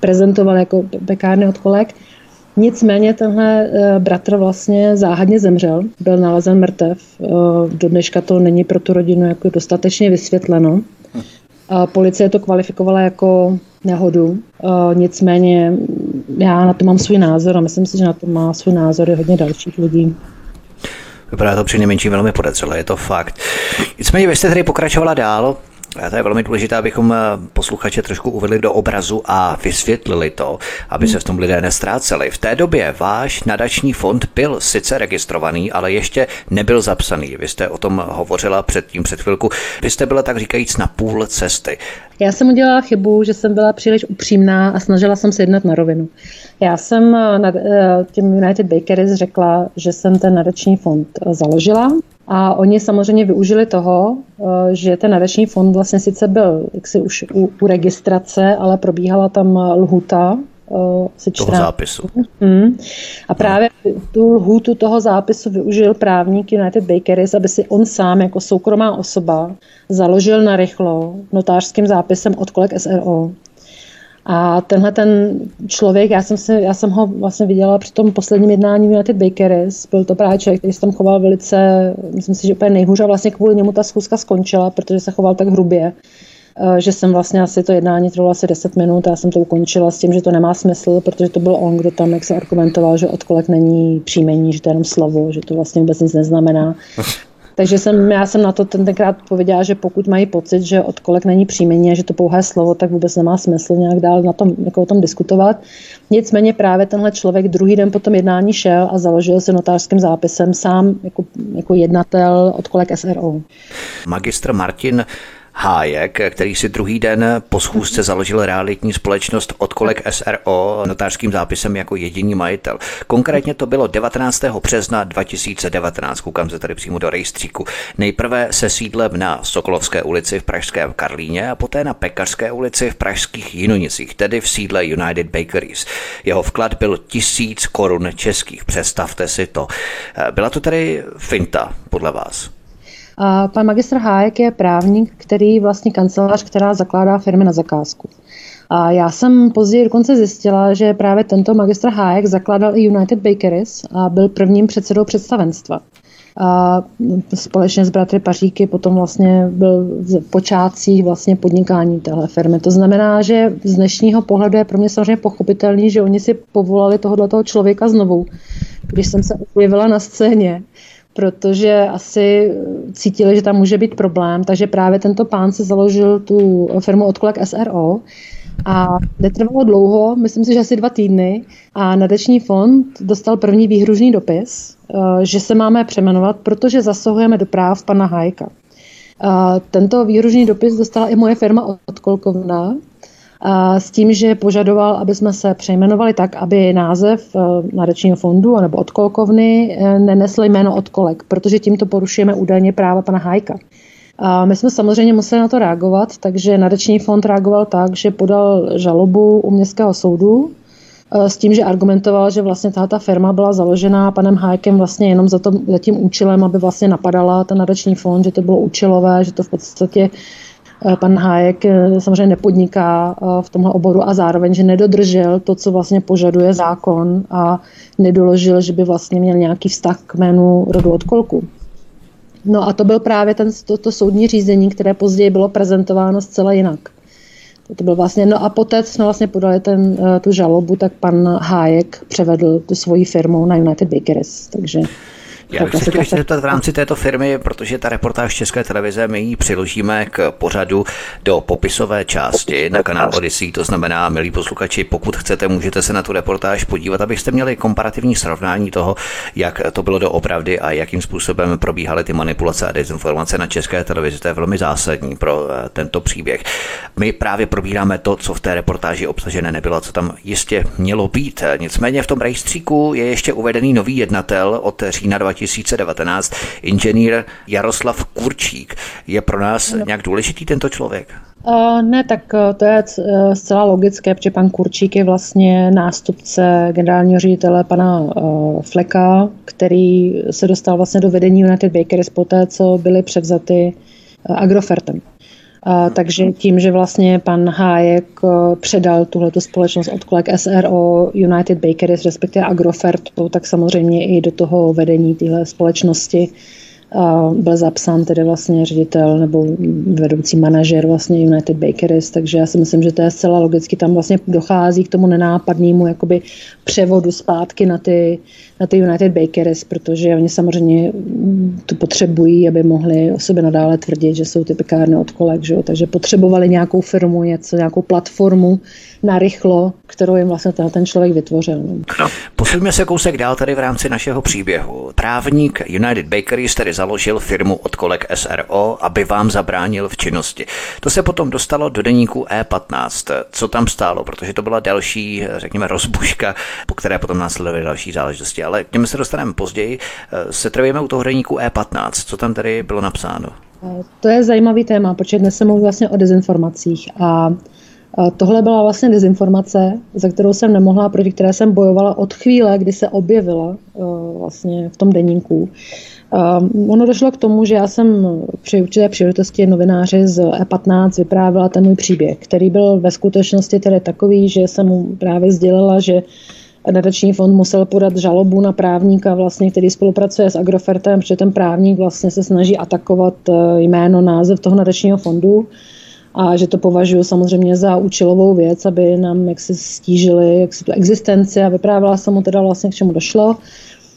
prezentovaly jako pekárny od kolek. Nicméně tenhle eh, bratr vlastně záhadně zemřel, byl nalezen mrtev. Eh, do dneška to není pro tu rodinu jako dostatečně vysvětleno. A policie to kvalifikovala jako nehodu. Nicméně já na to mám svůj názor a myslím si, že na to má svůj názor i hodně dalších lidí. Vypadá to při nejmenší velmi podezřele, je to fakt. Nicméně vy jste tady pokračovala dál to je velmi důležité, abychom eh, posluchače trošku uvedli do obrazu a vysvětlili to, aby se v tom lidé nestráceli. V té době váš nadační fond byl sice registrovaný, ale ještě nebyl zapsaný. Vy jste o tom hovořila předtím před chvilku. Vy jste byla tak říkajíc na půl cesty. Já jsem udělala chybu, že jsem byla příliš upřímná a snažila jsem se jednat na rovinu. Já jsem eh, eh, těm United Bakeries řekla, že jsem ten nadační fond založila, a oni samozřejmě využili toho, eh, že ten nadační fond vlastně sice byl jaksi už u, u registrace, ale probíhala tam lhuta eh, se toho zápisu. Mm. A právě tu lhůtu toho zápisu využil právník United Bakeries, aby si on sám jako soukromá osoba založil na rychlo notářským zápisem od kolek SRO. A tenhle ten člověk, já jsem, si, já jsem ho vlastně viděla při tom posledním jednání United Bakeries, byl to právě člověk, který se tam choval velice, myslím si, že úplně nejhůř a vlastně kvůli němu ta schůzka skončila, protože se choval tak hrubě eh, že jsem vlastně asi to jednání trvalo asi 10 minut a já jsem to ukončila s tím, že to nemá smysl, protože to byl on, kdo tam jak se argumentoval, že odkolek není příjmení, že to je jenom slovo, že to vlastně vůbec nic neznamená. Takže jsem, já jsem na to tenkrát pověděla, že pokud mají pocit, že od kolek není příjmení a že to pouhé slovo, tak vůbec nemá smysl nějak dál na tom, jako o tom diskutovat. Nicméně právě tenhle člověk druhý den po tom jednání šel a založil se notářským zápisem sám jako, jako jednatel od kolek SRO. Magistr Martin Hájek, který si druhý den po schůzce založil realitní společnost od kolek SRO notářským zápisem jako jediný majitel. Konkrétně to bylo 19. března 2019, koukám se tady přímo do rejstříku. Nejprve se sídlem na Sokolovské ulici v Pražském Karlíně a poté na Pekařské ulici v Pražských Jinonicích, tedy v sídle United Bakeries. Jeho vklad byl tisíc korun českých, představte si to. Byla to tedy finta, podle vás? A pan magistr Hájek je právník, který vlastně kancelář, která zakládá firmy na zakázku. A já jsem později dokonce zjistila, že právě tento magistr Hájek zakládal i United Bakeries a byl prvním předsedou představenstva. A společně s bratry Paříky potom vlastně byl v počátcích vlastně podnikání téhle firmy. To znamená, že z dnešního pohledu je pro mě samozřejmě pochopitelný, že oni si povolali tohoto člověka znovu, když jsem se objevila na scéně protože asi cítili, že tam může být problém, takže právě tento pán si založil tu firmu Odkolek SRO a netrvalo dlouho, myslím si, že asi dva týdny a nadační fond dostal první výhružný dopis, eh, že se máme přeměnovat, protože zasahujeme do práv pana Hajka. Tento výhružný dopis dostala i moje firma Odkolkovna, s tím, že požadoval, aby jsme se přejmenovali tak, aby název eh, nadačního fondu nebo odkolkovny eh, nenesl jméno odkolek, protože tímto porušujeme údajně práva pana Hajka. A my jsme samozřejmě museli na to reagovat, takže nadační fond reagoval tak, že podal žalobu u městského soudu eh, s tím, že argumentoval, že vlastně tato firma byla založena panem Hájkem vlastně jenom za, to, za tím účelem, aby vlastně napadala ten nadační fond, že to bylo účelové, že to v podstatě Eh, pan Hájek eh, samozřejmě nepodniká eh, v tomhle oboru a zároveň, že nedodržel to, co vlastně požaduje zákon a nedoložil, že by vlastně měl nějaký vztah k jménu rodu od kolku. No a to byl právě ten, to, to soudní řízení, které později bylo prezentováno zcela jinak. To, to byl vlastně, no a poté, co jsme vlastně podali ten, tu žalobu, tak pan Hájek převedl tu svoji firmu na United Bakeries. Takže Já bych se chtěl ještě zeptat v rámci této firmy, protože ta reportáž České televize, my ji přiložíme k pořadu do popisové části na kanál Odyssey, to znamená, milí posluchači, pokud chcete, můžete se na tu reportáž podívat, abyste měli komparativní srovnání toho, jak to bylo doopravdy a jakým způsobem probíhaly ty manipulace a dezinformace na České televizi. To je velmi zásadní pro eh, tento příběh. My právě probíráme to, co v té reportáži obsažené nebylo, co tam jistě mělo být. Nicméně v tom rejstříku je ještě uvedený nový jednatel od října 2019, inženýr Jaroslav Kurčík. Je pro nás no. nějak důležitý tento člověk? Uh, ne, tak uh, to je uh, zcela logické, protože pan Kurčík je vlastně nástupce generálního ředitele pana Fleka, který se dostal vlastně do vedení United Bakeries poté, co byly převzaty Agrofertem. A, takže tím, že vlastně pan Hájek e, předal tuhleto společnost od kolek SRO United Bakeries, respektive Agrofert, tak samozřejmě i do toho vedení téhle společnosti byl zapsán tedy vlastně ředitel nebo vedoucí manažer vlastně United Bakeries, takže já si myslím, že to je zcela logicky, tam vlastně dochází k tomu nenápadnému jakoby převodu zpátky na ty, na ty United Bakeries, protože oni samozřejmě to potřebují, aby mohli o sobě nadále tvrdit, že jsou ty pekárny od kolek, že jo? takže potřebovali nějakou firmu, něco, nějakou platformu, narychlo, kterou jim vlastně ten člověk vytvořil. No. Posuňme se kousek dál tady v rámci našeho příběhu. Právník United Bakeries tedy založil firmu od kolek SRO, aby vám zabránil v činnosti. To se potom dostalo do deníku E15. Co tam stálo? Protože to byla další, řekněme, rozbuška, po které potom následovaly další záležitosti. Ale k něm se dostaneme později. Se trvíme u toho deníku E15. Co tam tedy bylo napsáno? To je zajímavý téma, protože dnes se mluví vlastně o dezinformacích a Tohle byla vlastně dezinformace, za kterou jsem nemohla, proti které jsem bojovala od chvíle, kdy se objevila eh, vlastně v tom deníku. Um, ono došlo k tomu, že já jsem při určité příležitosti novináři z E15 vyprávěla ten můj příběh, který byl ve skutečnosti tedy takový, že jsem mu právě sdělila, že Nadační fond musel podat žalobu na právníka, vlastně, který spolupracuje s Agrofertem, protože ten právník vlastně se snaží atakovat eh, jméno, název toho nadačního fondu a že to považuji samozřejmě za účelovou věc, aby nám jak se stížili jak se tu existenci a vyprávěla jsem mu teda vlastně k čemu došlo.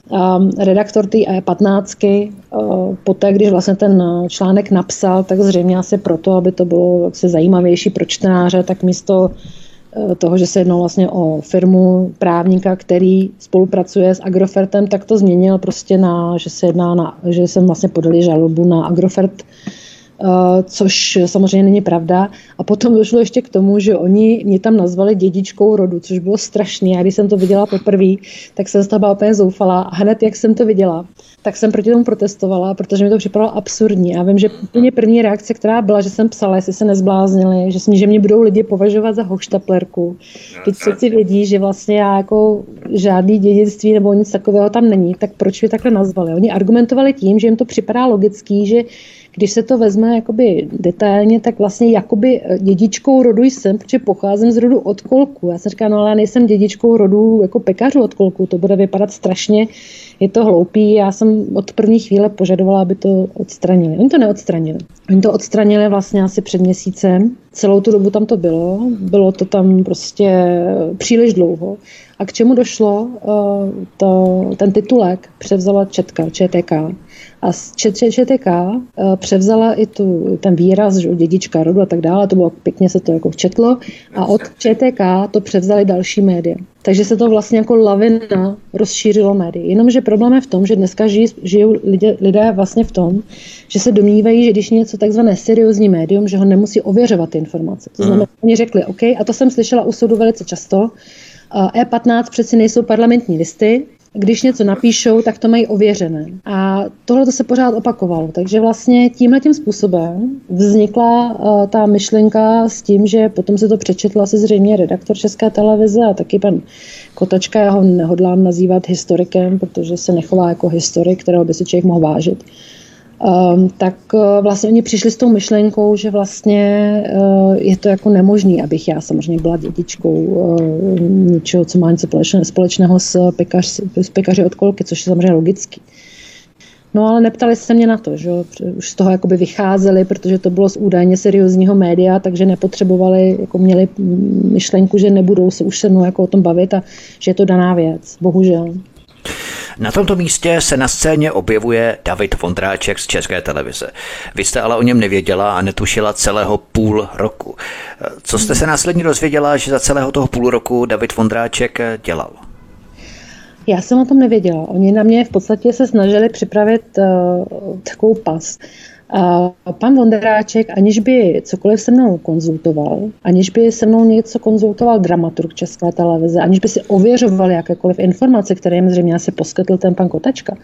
Um, redaktor té E15, uh, poté, když vlastně ten článek napsal, tak zřejmě asi proto, aby to bylo jaksi zajímavější pro čtenáře, tak místo uh, toho, že se jednalo vlastně o firmu právníka, který spolupracuje s Agrofertem, tak to změnil prostě na, že se jedná na, že jsem vlastně podali žalobu na Agrofert Eh, což samozřejmě není pravda. A potom došlo ještě k tomu, že oni mě tam nazvali dědičkou rodu, což bylo strašné. Já když jsem to viděla poprvé, tak jsem z toho byla úplně zoufalá. A hned, jak jsem to viděla, tak jsem proti tomu protestovala, protože mi to připadalo absurdní. Já vím, že úplně první reakce, která byla, že jsem psala, jestli se nezbláznili, že, že mě budou lidi považovat za hoštaplerku. Teď si vědí, že vlastně já jako žádný dědictví nebo nic takového tam není, tak proč mě takhle nazvali? Oni argumentovali tím, že jim to připadá logický, že když se to vezme jakoby detailně, tak vlastně jakoby eh, dědičkou rodu jsem, protože pocházím z rodu od kolku. Já jsem říkala, no ale já nejsem dědičkou rodu jako pekařů od kolku, to bude vypadat strašně, je to hloupý. Já jsem od první chvíle požadovala, aby to odstranili. Oni to neodstranili. Oni to odstranili vlastně asi před měsícem. Celou tu dobu tam to bylo. Bylo to tam prostě příliš dlouho. A k čemu došlo? Eh, to, ten titulek převzala Četka, ČTK. A z ČTK eh, převzala i tu, ten výraz, že dědička rodu a tak dále, to bylo pěkně se to jako četlo. A od ČTK to převzali další média. Takže se to vlastně jako lavina rozšířilo médii. Jenomže problém je v tom, že dneska žijí, žijou lidé, lidé vlastně v tom, že se domnívají, že když něco takzvané seriózní médium, že ho nemusí ověřovat ty informace. To znamená, mm. oni řekli, OK, a to jsem slyšela u soudu velice často, E15 přeci nejsou parlamentní listy, když něco napíšou, tak to mají ověřené. A tohle to se pořád opakovalo. Takže vlastně tímhle tím způsobem vznikla uh, ta myšlenka s tím, že potom se to přečetl asi zřejmě redaktor České televize a taky pan Kotačka, já ho nehodlám nazývat historikem, protože se nechová jako historik, kterého by si člověk mohl vážit. Um, tak uh, vlastně oni přišli s tou myšlenkou, že vlastně uh, je to jako nemožný, abych já samozřejmě byla dědičkou uh, něčeho, co má něco společného s, pekař, s pekaři od kolky, což je samozřejmě logický. No ale neptali se mě na to, že už z toho jakoby vycházeli, protože to bylo z údajně seriózního média, takže nepotřebovali, jako měli myšlenku, že nebudou se už se mnou jako o tom bavit a že je to daná věc, bohužel. Na tomto místě se na scéně objevuje David Vondráček z České televize. Vy jste ale o něm nevěděla a netušila celého půl roku. Co jste se následně dozvěděla, že za celého toho půl roku David Vondráček dělal? Já jsem o tom nevěděla. Oni na mě v podstatě se snažili připravit uh, takovou pas. A pan Vondráček, aniž by cokoliv se mnou konzultoval, aniž by se mnou něco konzultoval dramaturg České televize, aniž by si ověřoval jakékoliv informace, které jim zřejmě asi poskytl ten pan Kotačka,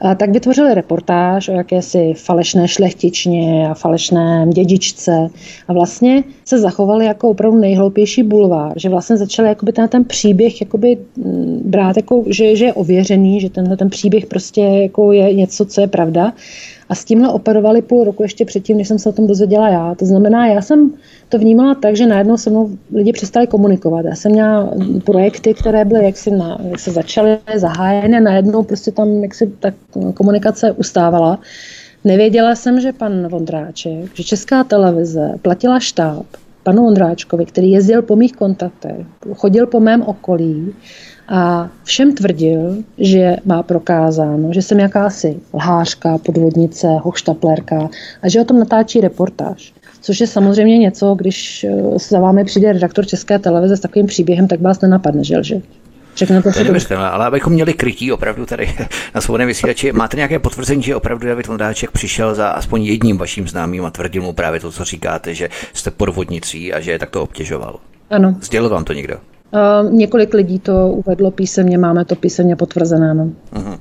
a tak vytvořili reportáž o jakési falešné šlechtičně a falešném dědičce. A vlastně se zachovali jako opravdu nejhloupější bulvár, že vlastně začali jakoby ten, ten příběh jakoby mm, brát jako, že, že je ověřený, že tenhle ten příběh prostě jako je něco, co je pravda a s tímhle operovali půl roku ještě předtím, než jsem se o tom dozvěděla já. To znamená, já jsem to vnímala tak, že najednou se mnou lidi přestali komunikovat. Já jsem měla projekty, které byly jaksi na, jak se začaly zahájené, najednou prostě tam jaksi ta komunikace ustávala. Nevěděla jsem, že pan Vondráček, že Česká televize platila štáb panu Vondráčkovi, který jezdil po mých kontaktech, chodil po mém okolí a všem tvrdil, že má prokázáno, že jsem jakási lhářka, podvodnice, hochštaplerka a že o tom natáčí reportáž. Což je samozřejmě něco, když eh, za vámi přijde redaktor České televize s takovým příběhem, tak vás nenapadne, že lže. Řekne to nemyslím, ale abychom měli krytí opravdu tady na svobodném vysílači, máte nějaké potvrzení, že opravdu David Vondáček přišel za aspoň jedním vaším známým a tvrdil mu právě to, co říkáte, že jste podvodnicí a že je takto obtěžoval? Ano. Sdělil vám to někdo? Uh, několik lidí to uvedlo písemně, máme to písemně potvrzené. No. Uh-huh.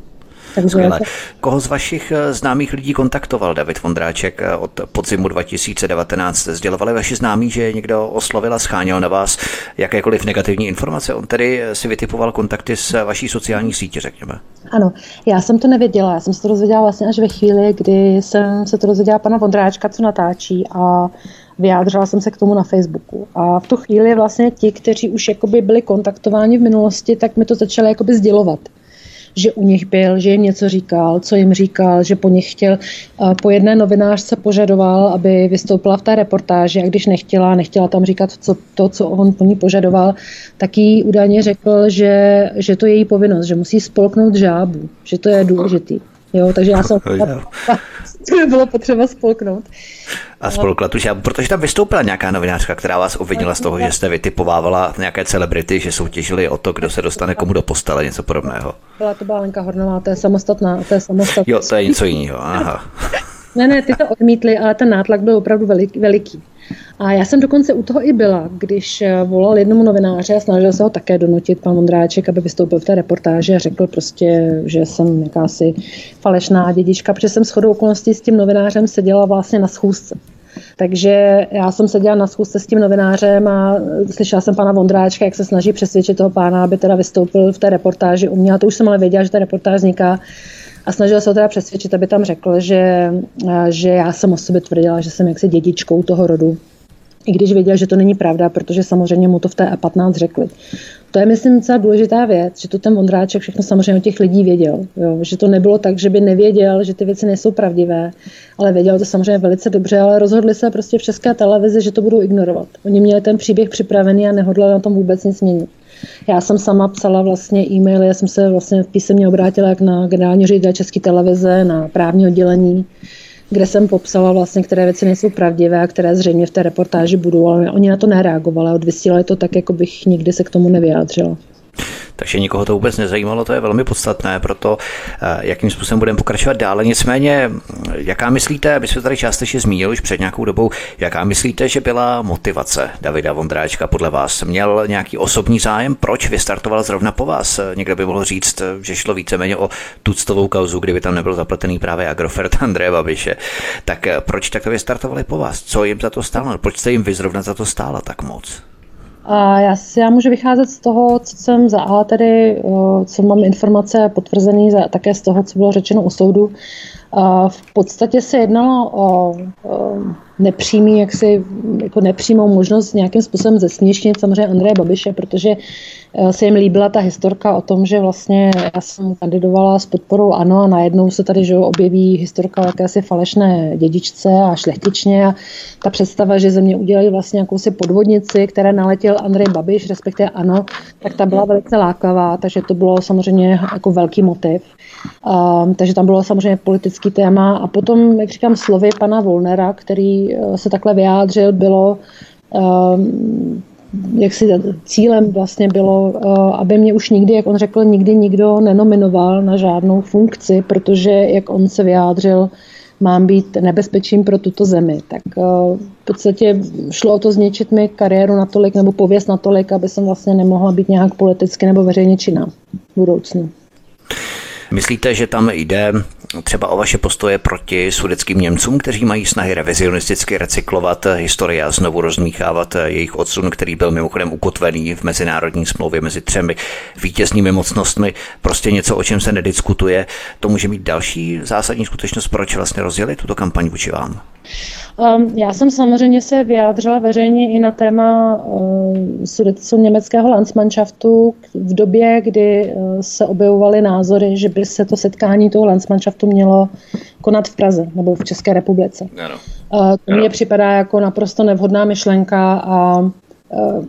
Skvěle. Koho z vašich eh, známých lidí kontaktoval David Vondráček eh, od podzimu 2019? Sdělovali vaši známí, že někdo oslovil a scháněl na vás jakékoliv negativní informace? On tedy si vytipoval kontakty s vaší sociální sítě, řekněme. Ano, já jsem to nevěděla. Já jsem se to dozvěděla vlastně až ve chvíli, kdy jsem se to dozvěděla pana Vondráčka, co natáčí a vyjádřila jsem se k tomu na Facebooku. A v tu chvíli vlastně ti, kteří už jakoby byli kontaktováni v minulosti, tak mi to začali jakoby sdělovat že u nich byl, že jim něco říkal, co jim říkal, že po nich chtěl. Po jedné novinářce požadoval, aby vystoupila v té reportáži a když nechtěla, nechtěla tam říkat co, to, co on po ní požadoval, tak jí údajně řekl, že, že to je její povinnost, že musí spolknout žábu, že to je důležitý. Jo, takže já jsem to by bylo potřeba spolknout. A spolkla tu protože tam vystoupila nějaká novinářka, která vás obvinila z toho, že jste vytipovávala nějaké celebrity, že soutěžili o to, kdo se dostane komu do postele, něco podobného. Byla to Bálenka Hornová, to je samostatná, to je samostatná. Jo, to je něco jiného, aha. ne, ne, ty to odmítli, ale ten nátlak byl opravdu veliký. A já jsem dokonce u toho i byla, když eh, volal jednomu novináře a snažil se ho také donutit pan Mondráček, aby vystoupil v té reportáži a řekl prostě, že jsem jakási falešná dědička, protože jsem shodou okolností s tím novinářem seděla vlastně na schůzce. Takže já jsem seděla na schůzce s tím novinářem a slyšela jsem pana Vondráčka, jak se snaží přesvědčit toho pána, aby teda vystoupil v té reportáži u mě. A to už jsem ale věděla, že ta reportáž vzniká a snažil se ho teda přesvědčit, aby tam řekl, že, že já jsem o sobě tvrdila, že jsem jaksi dědičkou toho rodu. I když věděl, že to není pravda, protože samozřejmě mu to v té A15 řekli. To je, myslím, docela důležitá věc, že to ten Vondráček všechno samozřejmě o těch lidí věděl. Jo? Že to nebylo tak, že by nevěděl, že ty věci nejsou pravdivé, ale věděl to samozřejmě velice dobře, ale rozhodli se prostě v české televizi, že to budou ignorovat. Oni měli ten příběh připravený a nehodlali na tom vůbec nic měnit. Já jsem sama psala vlastně e-maily, já jsem se vlastně písemně obrátila jak na generální ředitel České televize, na právní oddělení, kde jsem popsala vlastně, které věci nejsou pravdivé a které zřejmě v té reportáži budou, ale oni na to nereagovali, odvysílali to tak, jako bych nikdy se k tomu nevyjádřila takže nikoho to vůbec nezajímalo, to je velmi podstatné pro to, eh, jakým způsobem budeme pokračovat dále. Nicméně, jaká myslíte, my jsme tady částečně zmínili už před nějakou dobou, jaká myslíte, že byla motivace Davida Vondráčka podle vás? Měl nějaký osobní zájem? Proč vystartoval zrovna po vás? Někdo by mohl říct, že šlo víceméně o tuctovou kauzu, kdyby tam nebyl zapletený právě Agrofert Andreje Babiše. Tak eh, proč takto vystartovali po vás? Co jim za to stálo? Proč jste jim vy zrovna za to stála tak moc? A já, já můžu vycházet z toho, co jsem za A tedy, co mám informace potvrzené, také z toho, co bylo řečeno u soudu. V podstatě se jednalo o, o nepřímý, jaksi, jako nepřímou možnost nějakým způsobem zesměšnit samozřejmě Andreje Babiše, protože Eh, se jim líbila ta historka o tom, že vlastně já jsem kandidovala s podporou ANO a najednou se tady že objeví historka o jakési falešné dědičce a šlechtičně a ta představa, že ze mě udělali vlastně jakousi podvodnici, které naletěl Andrej Babiš, respektive ANO, tak ta byla velice lákavá, takže to bylo samozřejmě jako velký motiv. Um, takže tam bylo samozřejmě politický téma a potom, jak říkám, slovy pana Volnera, který eh, se takhle vyjádřil, bylo um, jak si cílem vlastně bylo, eh, aby mě už nikdy, jak on řekl, nikdy nikdo nenominoval na žádnou funkci, protože, jak on se vyjádřil, mám být nebezpečím pro tuto zemi. Tak eh, v podstatě šlo o to zničit mi kariéru natolik nebo pověst natolik, aby jsem vlastně nemohla být nějak politicky nebo veřejně činná v budoucnu. Myslíte, že tam jde třeba o vaše postoje proti sudeckým Němcům, kteří mají snahy revizionisticky recyklovat historii a znovu rozmíchávat jejich odsun, který byl mimochodem ukotvený v mezinárodní smlouvě mezi třemi vítěznými mocnostmi, prostě něco, o čem se nediskutuje. To může mít další zásadní skutečnost, proč vlastně rozjeli tuto kampaň vůči vám? Um, já jsem samozřejmě se vyjádřila veřejně i na téma uh, německého Landsmannschaftu v době, kdy uh, se objevovaly názory, že by se to setkání toho Landsmannschaftu mělo konat v Praze nebo v České republice. Ano. Uh, to mně připadá jako naprosto nevhodná myšlenka a uh,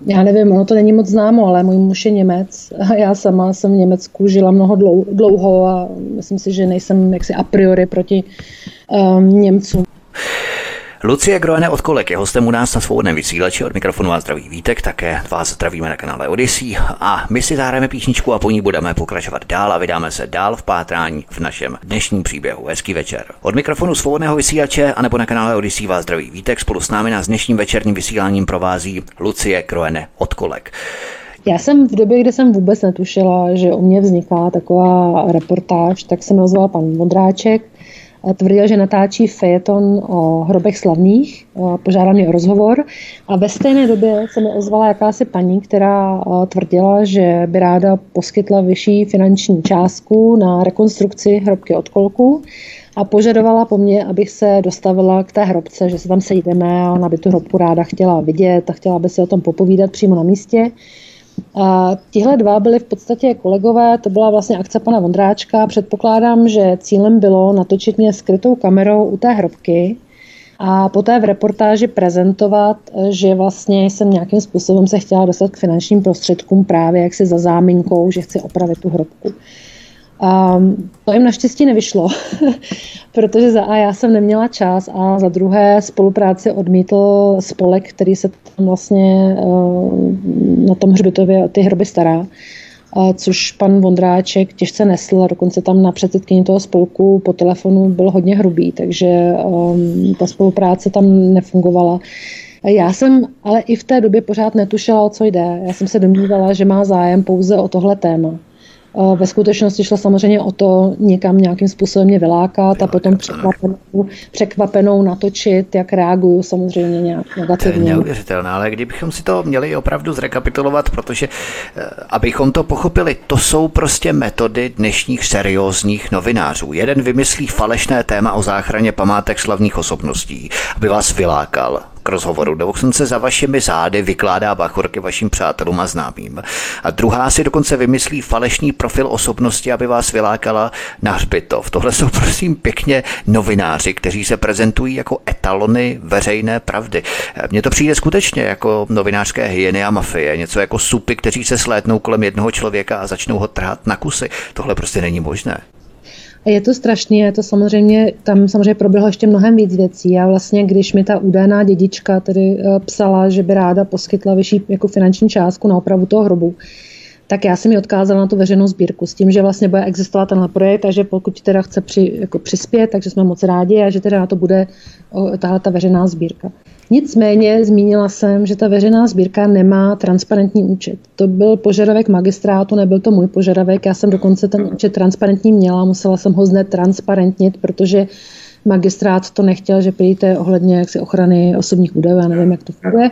já nevím, ono to není moc známo, ale můj muž je Němec a já sama jsem v Německu žila mnoho dlouho a myslím si, že nejsem jaksi a priori proti um, Němcům. Lucie Groene od Kolek je hostem u nás na svobodném vysílači. Od mikrofonu vás zdraví Vítek, také vás zdravíme na kanále Odyssey a my si zahrajeme písničku a po ní budeme pokračovat dál a vydáme se dál v pátrání v našem dnešním příběhu. Hezký večer. Od mikrofonu svobodného vysílače a nebo na kanále Odyssey vás zdraví Vítek. Spolu s námi nás dnešním večerním vysíláním provází Lucie Groene od Kolek. Já jsem v době, kdy jsem vůbec netušila, že u mě vzniká taková reportáž, tak se mi ozval pan Modráček, tvrdil, že natáčí fejeton o hrobech slavných, požádal mě o rozhovor a ve stejné době se mi ozvala jakási paní, která tvrdila, že by ráda poskytla vyšší finanční částku na rekonstrukci hrobky od kolku a požadovala po mně, abych se dostavila k té hrobce, že se tam sejdeme a ona by tu hrobku ráda chtěla vidět a chtěla by se o tom popovídat přímo na místě. A tihle dva byli v podstatě kolegové, to byla vlastně akce pana Vondráčka. Předpokládám, že cílem bylo natočit mě skrytou kamerou u té hrobky a poté v reportáži prezentovat, že vlastně jsem nějakým způsobem se chtěla dostat k finančním prostředkům právě jaksi za záminkou, že chci opravit tu hrobku. A to jim naštěstí nevyšlo, protože za A já jsem neměla čas a za druhé spolupráci odmítl spolek, který se tam vlastně eh, na tom hřbitově ty hroby stará což pan Vondráček těžce nesl a dokonce tam na předsedkyni toho spolku po telefonu byl hodně hrubý, takže um, ta spolupráce tam nefungovala. Já jsem ale i v té době pořád netušila, o co jde. Já jsem se domnívala, že má zájem pouze o tohle téma. Ve skutečnosti šlo samozřejmě o to někam nějakým způsobem mě vylákat a potom překvapenou, překvapenou natočit, jak reaguju samozřejmě nějak negativně. To je neuvěřitelné, ale kdybychom si to měli opravdu zrekapitulovat, protože eh, abychom to pochopili, to jsou prostě metody dnešních seriózních novinářů. Jeden vymyslí falešné téma o záchraně památek slavných osobností, aby vás vylákal k rozhovoru. Dokonce za vašimi zády vykládá bachorky vašim přátelům a známým. A druhá si dokonce vymyslí falešný profil osobnosti, aby vás vylákala na hřbitov. Tohle jsou prosím pěkně novináři, kteří se prezentují jako etalony veřejné pravdy. Mně to přijde skutečně jako novinářské hyeny a mafie, něco jako supy, kteří se slétnou kolem jednoho člověka a začnou ho trhat na kusy. Tohle prostě není možné. Je to strašný, je to samozřejmě, tam samozřejmě proběhlo ještě mnohem víc věcí. A vlastně, když mi ta údajná dědička tedy eh, psala, že by ráda poskytla vyšší jako finanční částku na opravu toho hrobu, tak já jsem mi odkázala na tu veřejnou sbírku s tím, že vlastně bude existovat tenhle projekt a že pokud teda chce při, jako přispět, takže jsme moc rádi a že teda na to bude tahle ta veřejná sbírka. Nicméně zmínila jsem, že ta veřejná sbírka nemá transparentní účet. To byl požadavek magistrátu, nebyl to můj požadavek. Já jsem dokonce ten účet transparentní měla, musela jsem ho transparentnit, protože magistrát to nechtěl, že přijďte ohledně jaksi ochrany osobních údajů, já nevím, jak to funguje.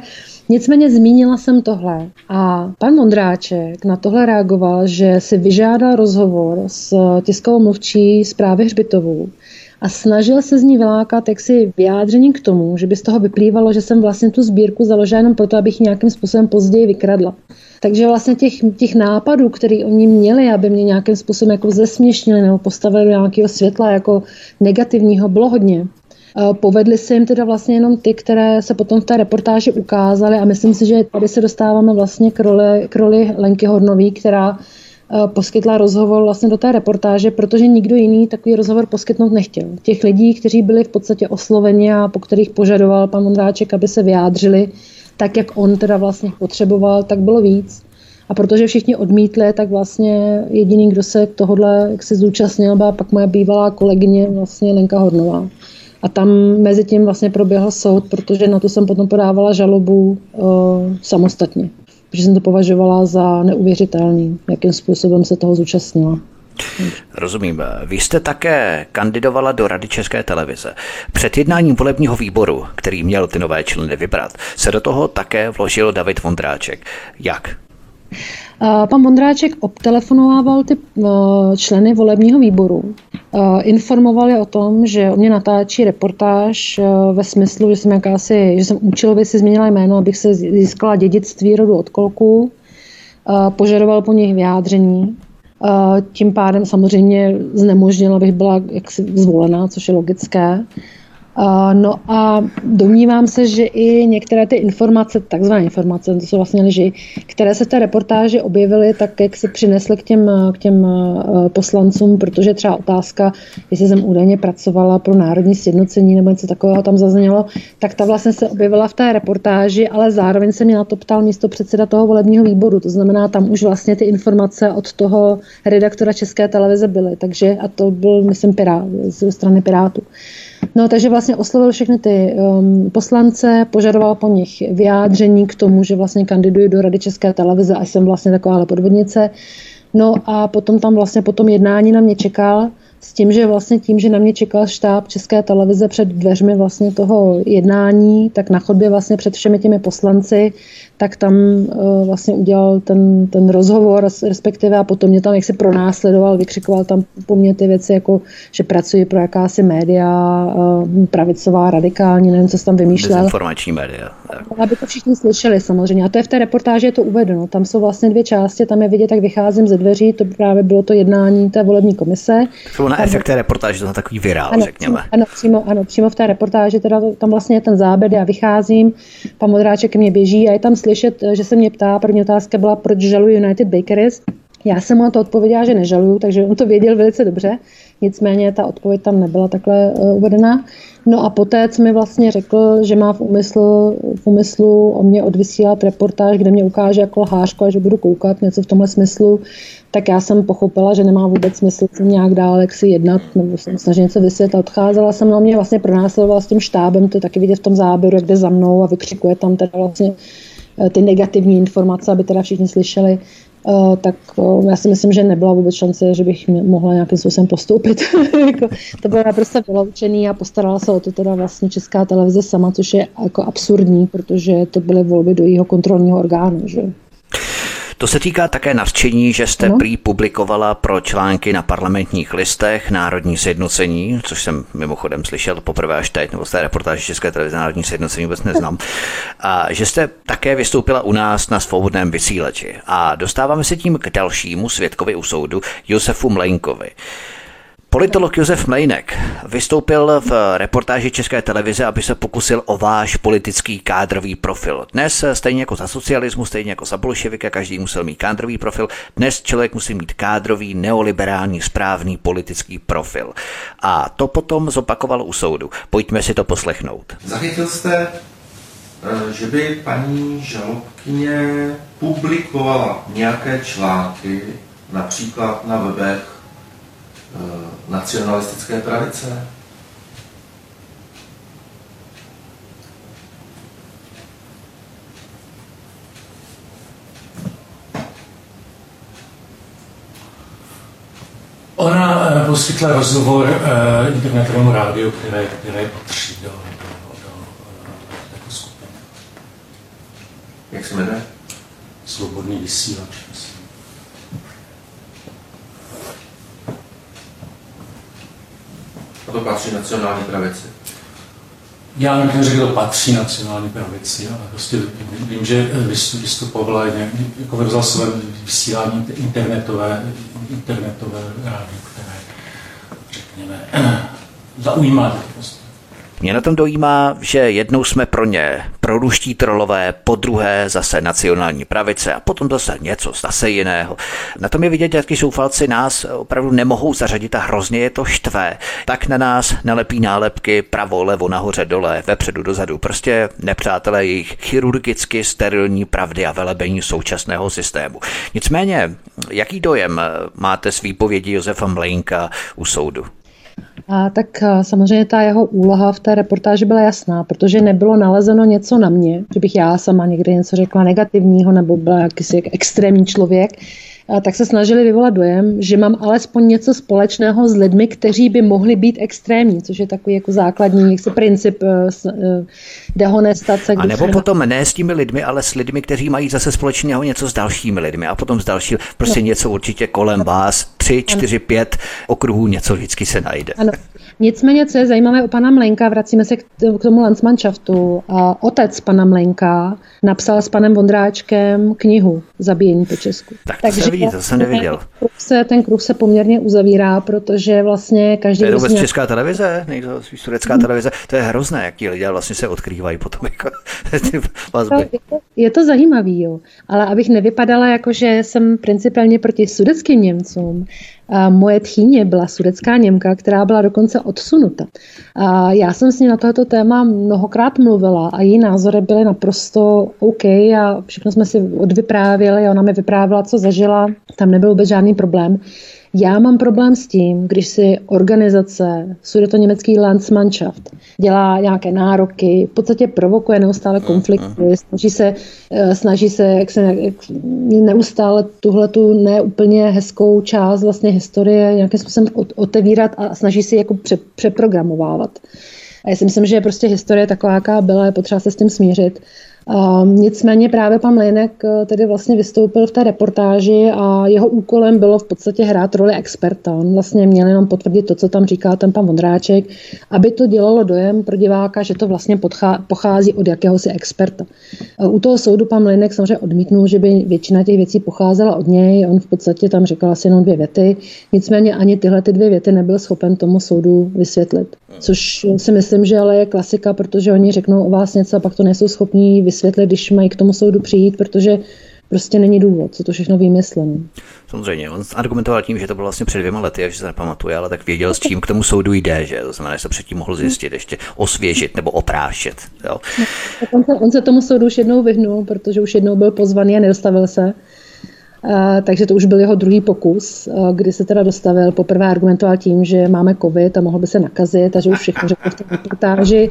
Nicméně zmínila jsem tohle a pan Mondráček na tohle reagoval, že si vyžádal rozhovor s tiskovou mluvčí zprávy Hřbitovou a snažil se z ní vylákat jaksi vyjádření k tomu, že by z toho vyplývalo, že jsem vlastně tu sbírku založila jenom proto, abych nějakým způsobem později vykradla. Takže vlastně těch, těch nápadů, které oni měli, aby mě nějakým způsobem jako zesměšnili nebo postavili do nějakého světla jako negativního, bylo hodně. Povedly se jim teda vlastně jenom ty, které se potom v té reportáži ukázaly a myslím si, že tady se dostáváme vlastně k roli, k roli Lenky Hornový, která poskytla rozhovor vlastně do té reportáže, protože nikdo jiný takový rozhovor poskytnout nechtěl. Těch lidí, kteří byli v podstatě osloveni a po kterých požadoval pan Mondráček, aby se vyjádřili tak, jak on teda vlastně potřeboval, tak bylo víc. A protože všichni odmítli, tak vlastně jediný, kdo se tohohle jak se zúčastnil, byla pak moje bývalá kolegyně vlastně Lenka Hornová. A tam mezi tím vlastně proběhl soud, protože na to jsem potom podávala žalobu uh, samostatně protože jsem to považovala za neuvěřitelný, jakým způsobem se toho zúčastnila. Rozumím. Vy jste také kandidovala do Rady České televize. Před jednáním volebního výboru, který měl ty nové členy vybrat, se do toho také vložil David Vondráček. Jak? Pan Mondráček obtelefonovával ty eh, členy volebního výboru. Eh, informoval je o tom, že o mě natáčí reportáž eh, ve smyslu, že jsem jakási, že jsem účelově si změnila jméno, abych se získala dědictví rodu od kolků. Požadoval po nich vyjádření. Tím pádem samozřejmě znemožnil, abych byla jaksi zvolená, což je logické. No a domnívám se, že i některé ty informace, takzvané informace, to jsou vlastně lži, které se v té reportáži objevily, tak jak se přinesly k těm, k těm poslancům, protože třeba otázka, jestli jsem údajně pracovala pro národní sjednocení nebo něco takového tam zaznělo, tak ta vlastně se objevila v té reportáži, ale zároveň se mě na to ptal místo předseda toho volebního výboru. To znamená, tam už vlastně ty informace od toho redaktora České televize byly. Takže, a to byl, myslím, Pirát, ze strany Pirátů. No, takže vlastně oslovil všechny ty um, poslance, požadoval po nich vyjádření k tomu, že vlastně kandiduji do Rady České televize a jsem vlastně taková podvodnice. No a potom tam vlastně po tom jednání na mě čekal s tím, že vlastně tím, že na mě čekal štáb České televize před dveřmi vlastně toho jednání, tak na chodbě vlastně před všemi těmi poslanci, tak tam uh, vlastně udělal ten, ten rozhovor, respektive a potom mě tam jak se pronásledoval, vykřikoval tam po mně ty věci, jako že pracuji pro jakási média, uh, pravicová, radikální, nevím, co jsem tam vymýšlel. Informační média. Tak. Aby to všichni slyšeli samozřejmě. A to je v té reportáži je to uvedeno. Tam jsou vlastně dvě části, tam je vidět, jak vycházím ze dveří, to právě bylo to jednání té volební komise. Bylo na efekt té reportáže, to je takový virál, ano, řekněme. Přímo, ano, přímo, ano, přímo v té reportáži, teda tam vlastně je ten záběr, já vycházím, pan Modráček ke mně běží a je tam slyšet, že se mě ptá, první otázka byla, proč žaluji United Bakeries. Já jsem mu to odpověděla, že nežaluju, takže on to věděl velice dobře. Nicméně ta odpověď tam nebyla takhle uh, uvedená. No a poté, co mi vlastně řekl, že má v úmyslu, v úmyslu o mě odvysílat reportáž, kde mě ukáže jako lhářko a že budu koukat něco v tomhle smyslu, tak já jsem pochopila, že nemá vůbec smysl se nějak dál jak si jednat nebo jsem snažit něco vysvětlit. Odcházela jsem, na mě vlastně pronásledovala s tím štábem, to je taky vidět v tom záběru, jak jde za mnou a vykřikuje tam teda vlastně eh, ty negativní informace, aby teda všichni slyšeli, Uh, tak uh, já si myslím, že nebyla vůbec šance, že bych mohla nějakým způsobem postoupit. jako, to bylo naprosto vyloučený a postarala se o to teda vlastně Česká televize sama, což je jako absurdní, protože to byly volby do jeho kontrolního orgánu. Že? To se týká také nařčení, že jste no. prý publikovala pro články na parlamentních listech Národní sjednocení, což jsem mimochodem slyšel poprvé až teď, nebo z té reportáže České televize Národní sjednocení vůbec neznám. A že jste také vystoupila u nás na svobodném vysílači. A dostáváme se tím k dalšímu svědkovi u soudu, Josefu Mlejnkovi. Politolog Josef Mlejnek vystoupil v reportáži České televize, aby se pokusil o váš politický kádrový profil. Dnes, stejně jako za socialismu, stejně jako za bolševika, každý musel mít kádrový profil. Dnes člověk musí mít kádrový, neoliberální, správný politický profil. A to potom zopakoval u soudu. Pojďme si to poslechnout. Zachytil jste, eh, že by paní žalobkyně publikovala nějaké články, například na webech nacionalistické pravice? Ona eh, poskytla rozhovor eh, internetovému rádiu, které, které patří do, do, do, do této skupiny. Jak se jmenuje? Svobodný vysílač. To patří nacionální pravici? Já nevím, že to patří nacionální pravici, ale prostě vím, že vystupovala jako ve rozhlasovém vysílání internetové, internetové rádio, které, řekněme, zaujímavé. Prostě. Mě na tom dojímá, že jednou jsme pro ně proruští trolové, po druhé zase nacionální pravice a potom zase něco zase jiného. Na tom je vidět, jaký soufalci nás opravdu nemohou zařadit a hrozně je to štve. Tak na nás nalepí nálepky pravo, levo, nahoře, dole, vepředu, dozadu. Prostě nepřátelé jejich chirurgicky sterilní pravdy a velebení současného systému. Nicméně, jaký dojem máte s výpovědí Josefa Mlejnka u soudu? A tak samozřejmě ta jeho úloha v té reportáži byla jasná, protože nebylo nalezeno něco na mě, že bych já sama někde něco řekla negativního nebo byla jakýsi extrémní člověk, tak se snažili vyvolat dojem, že mám alespoň něco společného s lidmi, kteří by mohli být extrémní, což je takový jako základní jaksi princip eh, eh, dehonestace. A nebo potom ne s těmi lidmi, ale s lidmi, kteří mají zase společného něco s dalšími lidmi a potom s dalšími, prostě no. něco určitě kolem vás, tři, čtyři, ano. pět okruhů, něco vždycky se najde. Ano. Nicméně, co je zajímavé u pana Mlenka, vracíme se k tomu Landsmannschaftu. A otec pana Mlenka napsal s panem Vondráčkem knihu Zabíjení po Česku. Tak to Takže vidí, to jsem neviděl. Ten kruh, se, ten kruh se poměrně uzavírá, protože vlastně každý... To je vůbec česká televize, nejde turecká televize. To je hrozné, jak ti lidé vlastně se odkrývají potom jako ty vazby. Je to, je to zajímavý, jo. Ale abych nevypadala jako, že jsem principálně proti sudeckým Němcům, a moje tchýně byla sudecká Němka, která byla dokonce odsunuta. A já jsem s ní na tohoto téma mnohokrát mluvila a její názory byly naprosto OK a všechno jsme si odvyprávěli. Ona mi vyprávěla, co zažila, tam nebyl vůbec žádný problém. Já mám problém s tím, když si organizace, je to německý Landsmannschaft, dělá nějaké nároky, v podstatě provokuje neustále konflikty, snaží se, eh, snaží se, jak se jak, neustále tuhle tu neúplně hezkou část vlastně historie nějakým způsobem otevírat a snaží si jako pře, přeprogramovávat. A já si myslím, že prostě historie taková, jaká byla, je potřeba se s tím smířit. Um, nicméně právě pan Mlinek eh, tedy vlastně vystoupil v té reportáži a jeho úkolem bylo v podstatě hrát roli experta. On vlastně měl jenom potvrdit to, co tam říká ten pan Vondráček, aby to dělalo dojem pro diváka, že to vlastně pochází od jakéhosi experta. Eh, u toho soudu pan Mlinek samozřejmě odmítnul, že by většina těch věcí pocházela od něj. On v podstatě tam říkal asi jenom dvě věty. Nicméně ani tyhle ty dvě věty nebyl schopen tomu soudu vysvětlit. Což si myslím, že ale je klasika, protože oni řeknou o vás něco a pak to nejsou schopní vysvětlit, když mají k tomu soudu přijít, protože prostě není důvod, co to všechno vymysleno. Samozřejmě, on argumentoval tím, že to bylo vlastně před dvěma lety, že se nepamatuje, ale tak věděl, s čím k tomu soudu jde, že to znamená, že se předtím mohl zjistit, ještě osvěžit nebo oprášet. Jo. On, se, on se tomu soudu už jednou vyhnul, protože už jednou byl pozvaný a nedostavil se. Eh, takže to už byl jeho druhý pokus, eh, kdy se teda dostavil. Poprvé argumentoval tím, že máme covid a mohl by se nakazit a že už všechno řekl v té reportáži.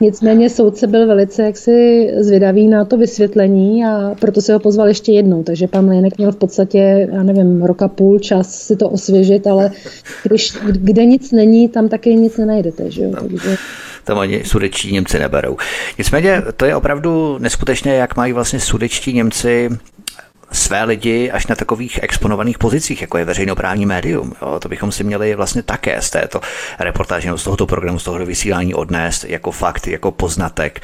Nicméně soudce byl velice jaksi zvědavý na to vysvětlení a proto se ho pozval ještě jednou. Takže pan Mlejnek měl v podstatě, já nevím, roka půl čas si to osvěžit, ale když, kde nic není, tam taky nic nenajdete. Že jo? Takže tam ani sudečtí Němci neberou. Nicméně to je opravdu neskutečné, jak mají vlastně sudečtí Němci své lidi až na takových exponovaných pozicích, jako je veřejnoprávní médium. Jo, to bychom si měli vlastně také z této reportáže, z tohoto programu, z tohoto vysílání odnést jako fakt, jako poznatek,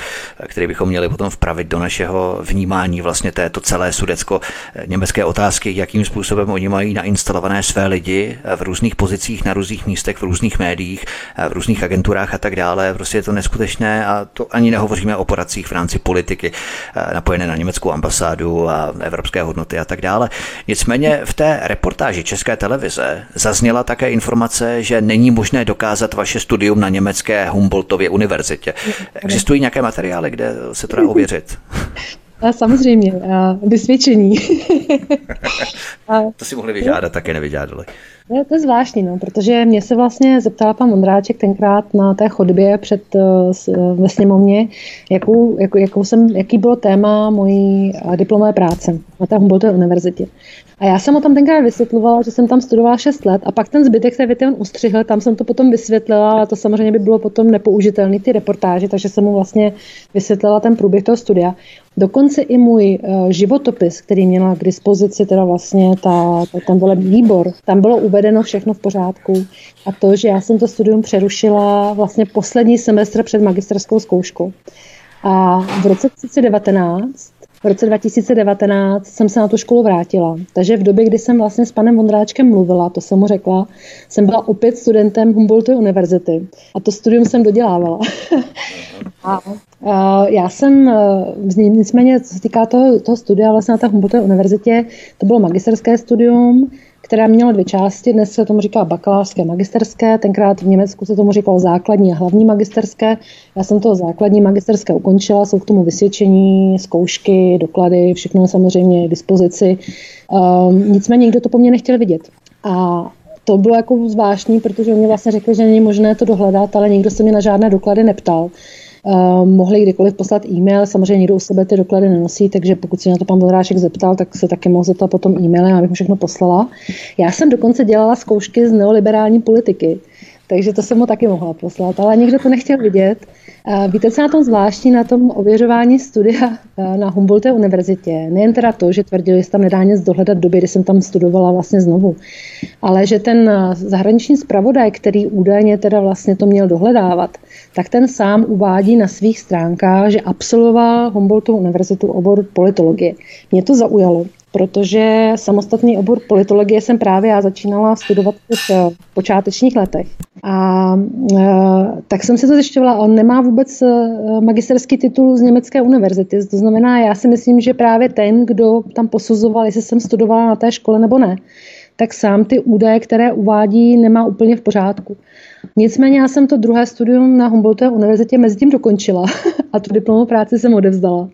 který bychom měli potom vpravit do našeho vnímání vlastně této celé sudecko-německé otázky, jakým způsobem oni mají nainstalované své lidi v různých pozicích, na různých místech, v různých médiích, v různých agenturách a tak dále. Prostě je to neskutečné a to ani nehovoříme o poradcích v rámci politiky napojené na německou ambasádu a evropské hodnoty a tak dále. Nicméně v té reportáži České televize zazněla také informace, že není možné dokázat vaše studium na německé Humboldtově univerzitě. Existují nějaké materiály, kde se to dá ověřit? A samozřejmě, a vysvědčení. a, to si mohli vyžádat, také nevyžádali. Je to zvláštní, no, protože mě se vlastně zeptal pan Mondráček tenkrát na té chodbě před, uh, ve sněmovně, jakou, jakou, jakou jsem, jaký bylo téma mojí diplomové práce na té Humboldtové univerzitě. A já jsem o tam tenkrát vysvětlovala, že jsem tam studovala 6 let a pak ten zbytek té věty on ustřihl, tam jsem to potom vysvětlila, ale to samozřejmě by bylo potom nepoužitelné ty reportáže, takže jsem mu vlastně vysvětlila ten průběh toho studia. Dokonce i můj uh, životopis, který měla k dispozici teda vlastně ta, ta, ten volební výbor, tam bylo uvedeno všechno v pořádku a to, že já jsem to studium přerušila vlastně poslední semestr před magisterskou zkouškou. A v roce 2019 v roce 2019 jsem se na tu školu vrátila. Takže v době, kdy jsem vlastně s panem Vondráčkem mluvila, to jsem mu řekla, jsem byla opět studentem Humboldtovy univerzity. A to studium jsem dodělávala. a, já jsem, e, nicméně, co se týká toho, toho studia vlastně na té Humboldtově univerzitě, to bylo magisterské studium, která měla dvě části. Dnes se tomu říká bakalářské, magisterské. Tenkrát v Německu se tomu říkalo základní a hlavní magisterské. Já jsem to základní magisterské ukončila, jsou k tomu vysvědčení, zkoušky, doklady, všechno samozřejmě k dispozici. Um, nicméně nikdo to po mně nechtěl vidět. A to bylo jako zvláštní, protože oni vlastně řekli, že není možné to dohledat, ale nikdo se mě na žádné doklady neptal. Uh, mohli kdykoliv poslat e-mail, samozřejmě někdo u sebe ty doklady nenosí, takže pokud se na to pan Vondráček zeptal, tak se taky mohl zeptat potom e-mailem, abych mu všechno poslala. Já jsem dokonce dělala zkoušky z neoliberální politiky, takže to jsem mu taky mohla poslat, ale nikdo to nechtěl vidět. Víte, co na tom zvláštní, na tom ověřování studia na Humboldtové univerzitě? Nejen teda to, že tvrdili, že tam nedá nic dohledat doby, kdy jsem tam studovala vlastně znovu, ale že ten zahraniční zpravodaj, který údajně teda vlastně to měl dohledávat, tak ten sám uvádí na svých stránkách, že absolvoval Humboldtovu univerzitu obor politologie. Mě to zaujalo, protože samostatný obor politologie jsem právě já začínala studovat v počátečních letech. A e, tak jsem si to zjišťovala, on nemá vůbec e, magisterský titul z německé univerzity. To znamená, já si myslím, že právě ten, kdo tam posuzoval, jestli jsem studovala na té škole nebo ne, tak sám ty údaje, které uvádí, nemá úplně v pořádku. Nicméně já jsem to druhé studium na Humboldtové univerzitě mezi tím dokončila a tu diplomovou práci jsem odevzdala.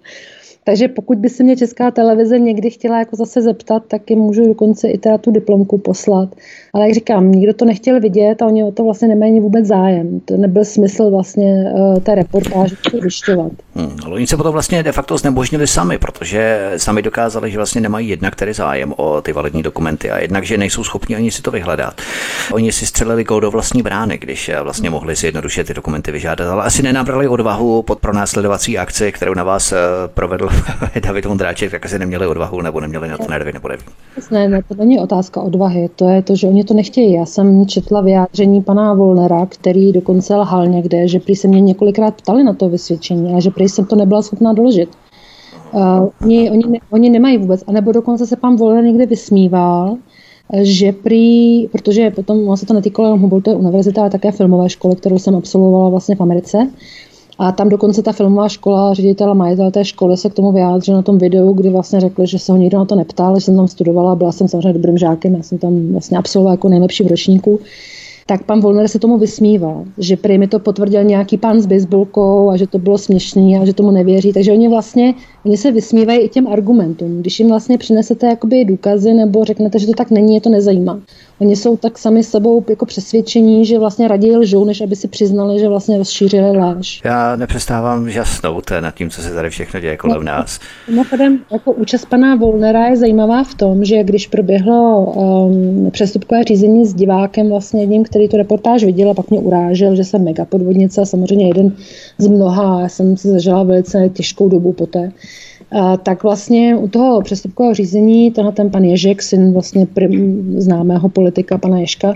Takže pokud by se mě Česká televize někdy chtěla jako zase zeptat, tak jim můžu dokonce i teda tu diplomku poslat. Ale jak říkám, nikdo to nechtěl vidět a oni o to vlastně nemají vůbec zájem. To nebyl smysl vlastně uh, té reportáže to vyšťovat. Hmm, ale oni se potom vlastně de facto znemožnili sami, protože sami dokázali, že vlastně nemají jednak tedy zájem o ty validní dokumenty a jednak, že nejsou schopni ani si to vyhledat. Oni si střelili do vlastní brány, když eh, vlastně mohli si jednoduše ty dokumenty vyžádat, ale asi nenabrali odvahu pod pronásledovací akci, kterou na vás eh, provedl David Vondráček, tak asi neměli odvahu nebo neměli na to nervy nebo nevím. Ne, ne, to není otázka odvahy, to je to, že oni to nechtějí. Já jsem četla vyjádření pana Volnera, který dokonce lhal někde, že prý se mě několikrát ptali na to vysvědčení a že prý jsem to nebyla schopná doložit. Uh, oni, oni, ne, oni nemají vůbec, anebo dokonce se pan Volner někde vysmíval, že prý, protože potom se to netýkalo jenom Humboldtové univerzity, ale také filmové školy, kterou jsem absolvovala vlastně v Americe, a tam dokonce ta filmová škola, ředitel a majitel té školy se k tomu vyjádřil na tom videu, kdy vlastně řekli, že se ho nikdo na to neptal, že jsem tam studovala, byla jsem samozřejmě dobrým žákem, já jsem tam vlastně absolvovala jako nejlepší v ročníku tak pan Volner se tomu vysmíval, že prý mi to potvrdil nějaký pán s baseballkou a že to bylo směšný a že tomu nevěří. Takže oni vlastně, oni se vysmívají i těm argumentům. Když jim vlastně přinesete jakoby důkazy nebo řeknete, že to tak není, je to nezajímá. Oni jsou tak sami sebou jako přesvědčení, že vlastně raději lžou, než aby si přiznali, že vlastně rozšířili láž. Já nepřestávám žasnout nad tím, co se tady všechno děje kolem no, nás. Mimochodem, jako účast pana Volnera je zajímavá v tom, že když proběhlo um, přestupkové řízení s divákem, vlastně jedním, který tu reportáž viděl a pak mě urážel, že jsem mega podvodnice a samozřejmě jeden z mnoha. Já jsem si zažila velice těžkou dobu poté tak vlastně u toho přestupkového řízení tenhle ten pan Ježek, syn vlastně prim, známého politika pana Ježka,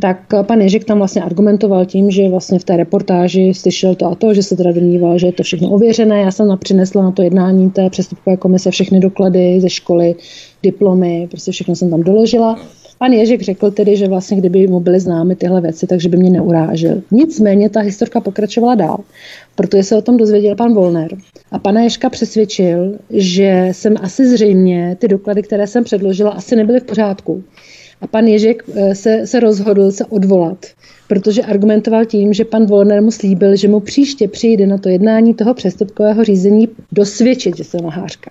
tak pan Ježek tam vlastně argumentoval tím, že vlastně v té reportáži slyšel to a to, že se teda domníval, že je to všechno ověřené. Já jsem přinesla na to jednání té přestupkové komise všechny doklady ze školy, diplomy, prostě všechno jsem tam doložila. Pan Ježek řekl tedy, že vlastně kdyby mu byly známy tyhle věci, takže by mě neurážil. Nicméně ta historka pokračovala dál, protože se o tom dozvěděl pan Volner. A pana Ježka přesvědčil, že jsem asi zřejmě ty doklady, které jsem předložila, asi nebyly v pořádku. A pan Ježek eh, se, se rozhodl se odvolat, protože argumentoval tím, že pan Volner mu slíbil, že mu příště přijde na to jednání toho přestupkového řízení dosvědčit, že jsem nahářka.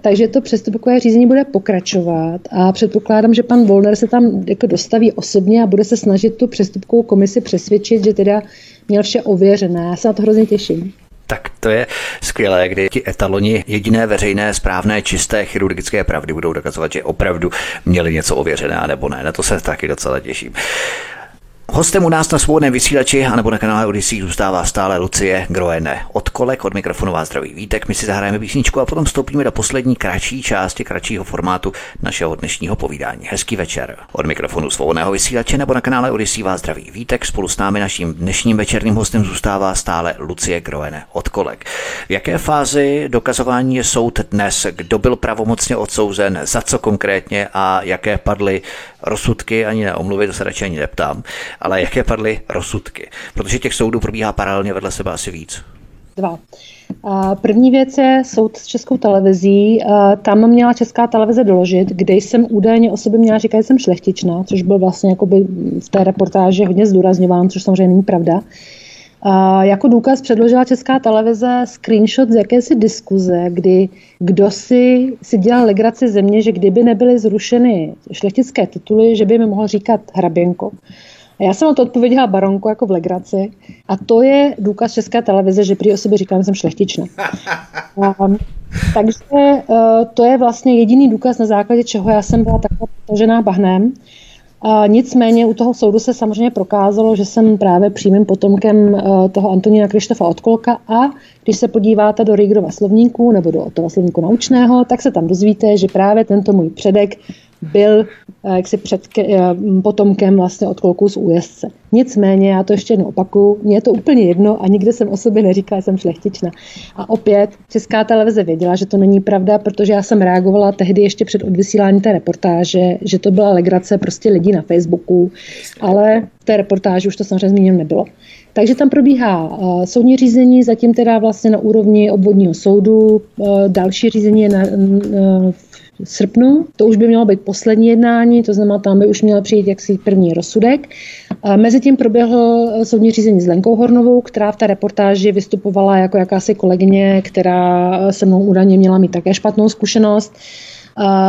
Takže to přestupkové řízení bude pokračovat a předpokládám, že pan Volner se tam jako dostaví osobně a bude se snažit tu přestupkovou komisi přesvědčit, že teda měl vše ověřené. Já se na to hrozně těším. Tak To je skvělé, kdy ti etaloni jediné veřejné, správné, čisté chirurgické pravdy budou dokazovat, že opravdu měli něco ověřené, nebo ne. Na to se taky docela těším. Hostem u nás na svobodném vysílači a nebo na kanále Odyssey zůstává stále Lucie Groene. Od kolek, od mikrofonu vás zdraví Vítek, my si zahrajeme písničku a potom vstoupíme do poslední kratší části, kratšího formátu našeho dnešního povídání. Hezký večer. Od mikrofonu svobodného vysílače nebo na kanále Odyssey vás zdraví Vítek. Spolu s námi naším dnešním večerním hostem zůstává stále Lucie Groene. Od kolek. V jaké fázi dokazování je soud dnes? Kdo byl pravomocně odsouzen? Za co konkrétně? A jaké padly rozsudky? Ani neomluvy, to se radši ani neptám ale jaké padly rozsudky? Protože těch soudů probíhá paralelně vedle sebe asi víc. Dva. První věc je soud s českou televizí. Tam měla česká televize doložit, kde jsem údajně o sobě měla říkat, že jsem šlechtičná, což byl vlastně v té reportáži hodně zdůrazňován, což samozřejmě není pravda. A jako důkaz předložila Česká televize screenshot z jakési diskuze, kdy kdo si, si dělal legraci země, že kdyby nebyly zrušeny šlechtické tituly, že by mi mohl říkat hraběnko. A já jsem na to odpověděla baronku jako v legraci a to je důkaz České televize, že prý o sobě říkám, že jsem šlechtičná. A, takže uh, to je vlastně jediný důkaz, na základě čeho já jsem byla taková potažená bahnem. A nicméně u toho soudu se samozřejmě prokázalo, že jsem právě přímým potomkem uh, toho Antonína Krištofa Odkolka. A když se podíváte do Rigrova slovníku nebo do toho slovníku naučného, tak se tam dozvíte, že právě tento můj předek byl eh, jaksi před, eh, potomkem vlastně od kloků z újezdce. Nicméně, já to ještě jednou opakuju, mně je to úplně jedno a nikde jsem o sobě neříkala, že jsem šlechtična. A opět Česká televize věděla, že to není pravda, protože já jsem reagovala tehdy ještě před odvysíláním té reportáže, že to byla legrace prostě lidí na Facebooku, ale v té reportáži už to samozřejmě zmíněno nebylo. Takže tam probíhá uh, soudní řízení, zatím teda vlastně na úrovni obvodního soudu. Další řízení je na, uh, srpnu. To už by mělo být poslední jednání, to znamená, tam by už měl přijít jaksi první rozsudek. Mezitím proběhl soudní řízení s Lenkou Hornovou, která v té reportáži vystupovala jako jakási kolegyně, která se mnou údajně měla mít také špatnou zkušenost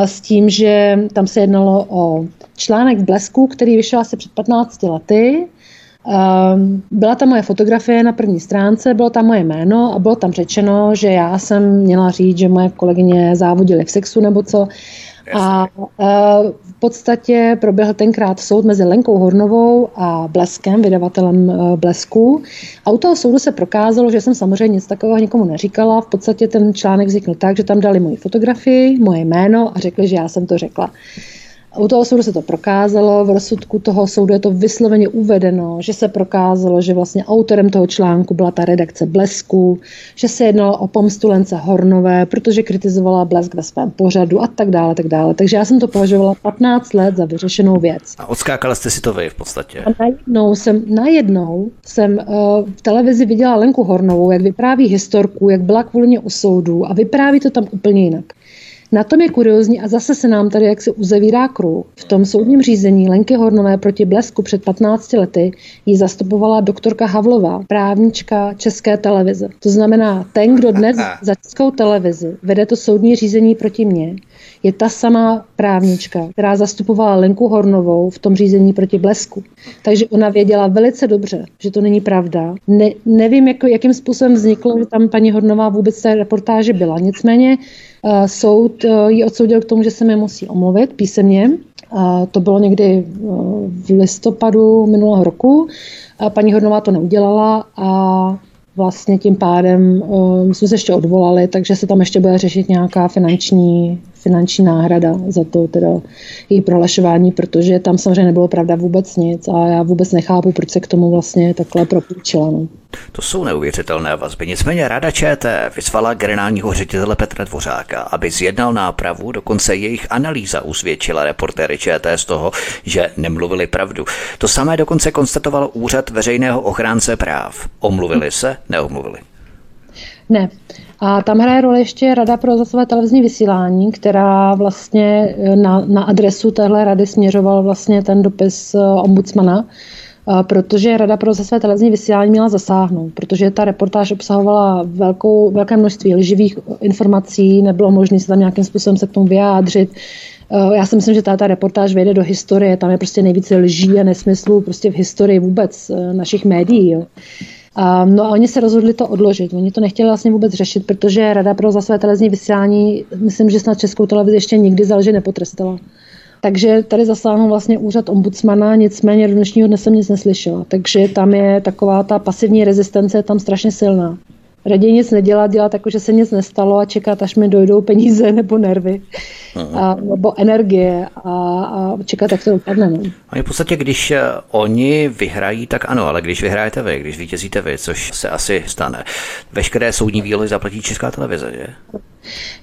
s tím, že tam se jednalo o článek v Blesku, který vyšel asi před 15 lety, byla tam moje fotografie na první stránce, bylo tam moje jméno a bylo tam řečeno, že já jsem měla říct, že moje kolegyně závodily v sexu nebo co. A e, v podstatě proběhl tenkrát soud mezi Lenkou Hornovou a Bleskem, vydavatelem e, Blesku. A u toho soudu se prokázalo, že jsem samozřejmě nic takového nikomu neříkala. V podstatě ten článek vznikl tak, že tam dali moji fotografii, moje jméno a řekli, že já jsem to řekla. U toho soudu se to prokázalo, v rozsudku toho soudu je to vysloveně uvedeno, že se prokázalo, že vlastně autorem toho článku byla ta redakce Blesku, že se jednalo o pomstu Lence Hornové, protože kritizovala Blesk ve svém pořadu a tak dále, tak dále. Takže já jsem to považovala 15 let za vyřešenou věc. A odskákala jste si to vy v podstatě. A najednou jsem, najednou jsem uh, v televizi viděla Lenku Hornovou, jak vypráví historku, jak byla kvůli mě u soudu a vypráví to tam úplně jinak. Na tom je kuriozní a zase se nám tady jak se uzavírá kruh. V tom soudním řízení Lenky Hornové proti Blesku před 15 lety ji zastupovala doktorka Havlová, právnička České televize. To znamená, ten, kdo dnes za Českou televizi vede to soudní řízení proti mně, je ta samá právnička, která zastupovala Lenku Hornovou v tom řízení proti Blesku. Takže ona věděla velice dobře, že to není pravda. Ne, nevím, jak, jakým způsobem vzniklo, že tam paní Hornová vůbec té reportáži byla. Nicméně uh, soud uh, ji odsoudil k tomu, že se mi musí omluvit písemně. Uh, to bylo někdy uh, v listopadu minulého roku. Uh, paní Hornová to neudělala a vlastně tím pádem uh, jsme se ještě odvolali, takže se tam ještě bude řešit nějaká finanční finanční náhrada za to teda její prohlašování, protože tam samozřejmě nebylo pravda vůbec nic a já vůbec nechápu, proč se k tomu vlastně takhle propůjčila. No. To jsou neuvěřitelné vazby. Nicméně Rada ČT vyzvala generálního ředitele Petra Dvořáka, aby zjednal nápravu, dokonce jejich analýza usvědčila reportéry ČT z toho, že nemluvili pravdu. To samé dokonce konstatoval úřad veřejného ochránce práv. Omluvili se, neomluvili. Ne. A tam hraje roli ještě Rada pro zasové televizní vysílání, která vlastně eh, na, na adresu téhle rady směřoval vlastně ten dopis eh, ombudsmana, eh, protože Rada pro zasové televizní vysílání měla zasáhnout, protože ta reportáž obsahovala velkou, velké množství lživých informací, nebylo možné se tam nějakým způsobem se k tomu vyjádřit. Já si myslím, že ta, ta reportáž vejde do historie, tam je prostě nejvíce lží a nesmyslů prostě v historii vůbec našich médií. Jo. No a oni se rozhodli to odložit. Oni to nechtěli vlastně vůbec řešit, protože Rada pro zasové televizní vysílání, myslím, že snad Českou televizi ještě nikdy za lži nepotrestala. Takže tady zasáhnul vlastně úřad ombudsmana, nicméně do dnešního dne jsem nic neslyšela. Takže tam je taková ta pasivní rezistence tam strašně silná raději nic nedělat, dělat jako, že se nic nestalo a čekat, až mi dojdou peníze nebo nervy a, nebo energie a, a čekat, jak to dopadne. No. A v podstatě, když eh, oni vyhrají, tak ano, ale když vyhrajete vy, když vítězíte vy, což se asi stane, veškeré soudní výlohy zaplatí Česká televize, že?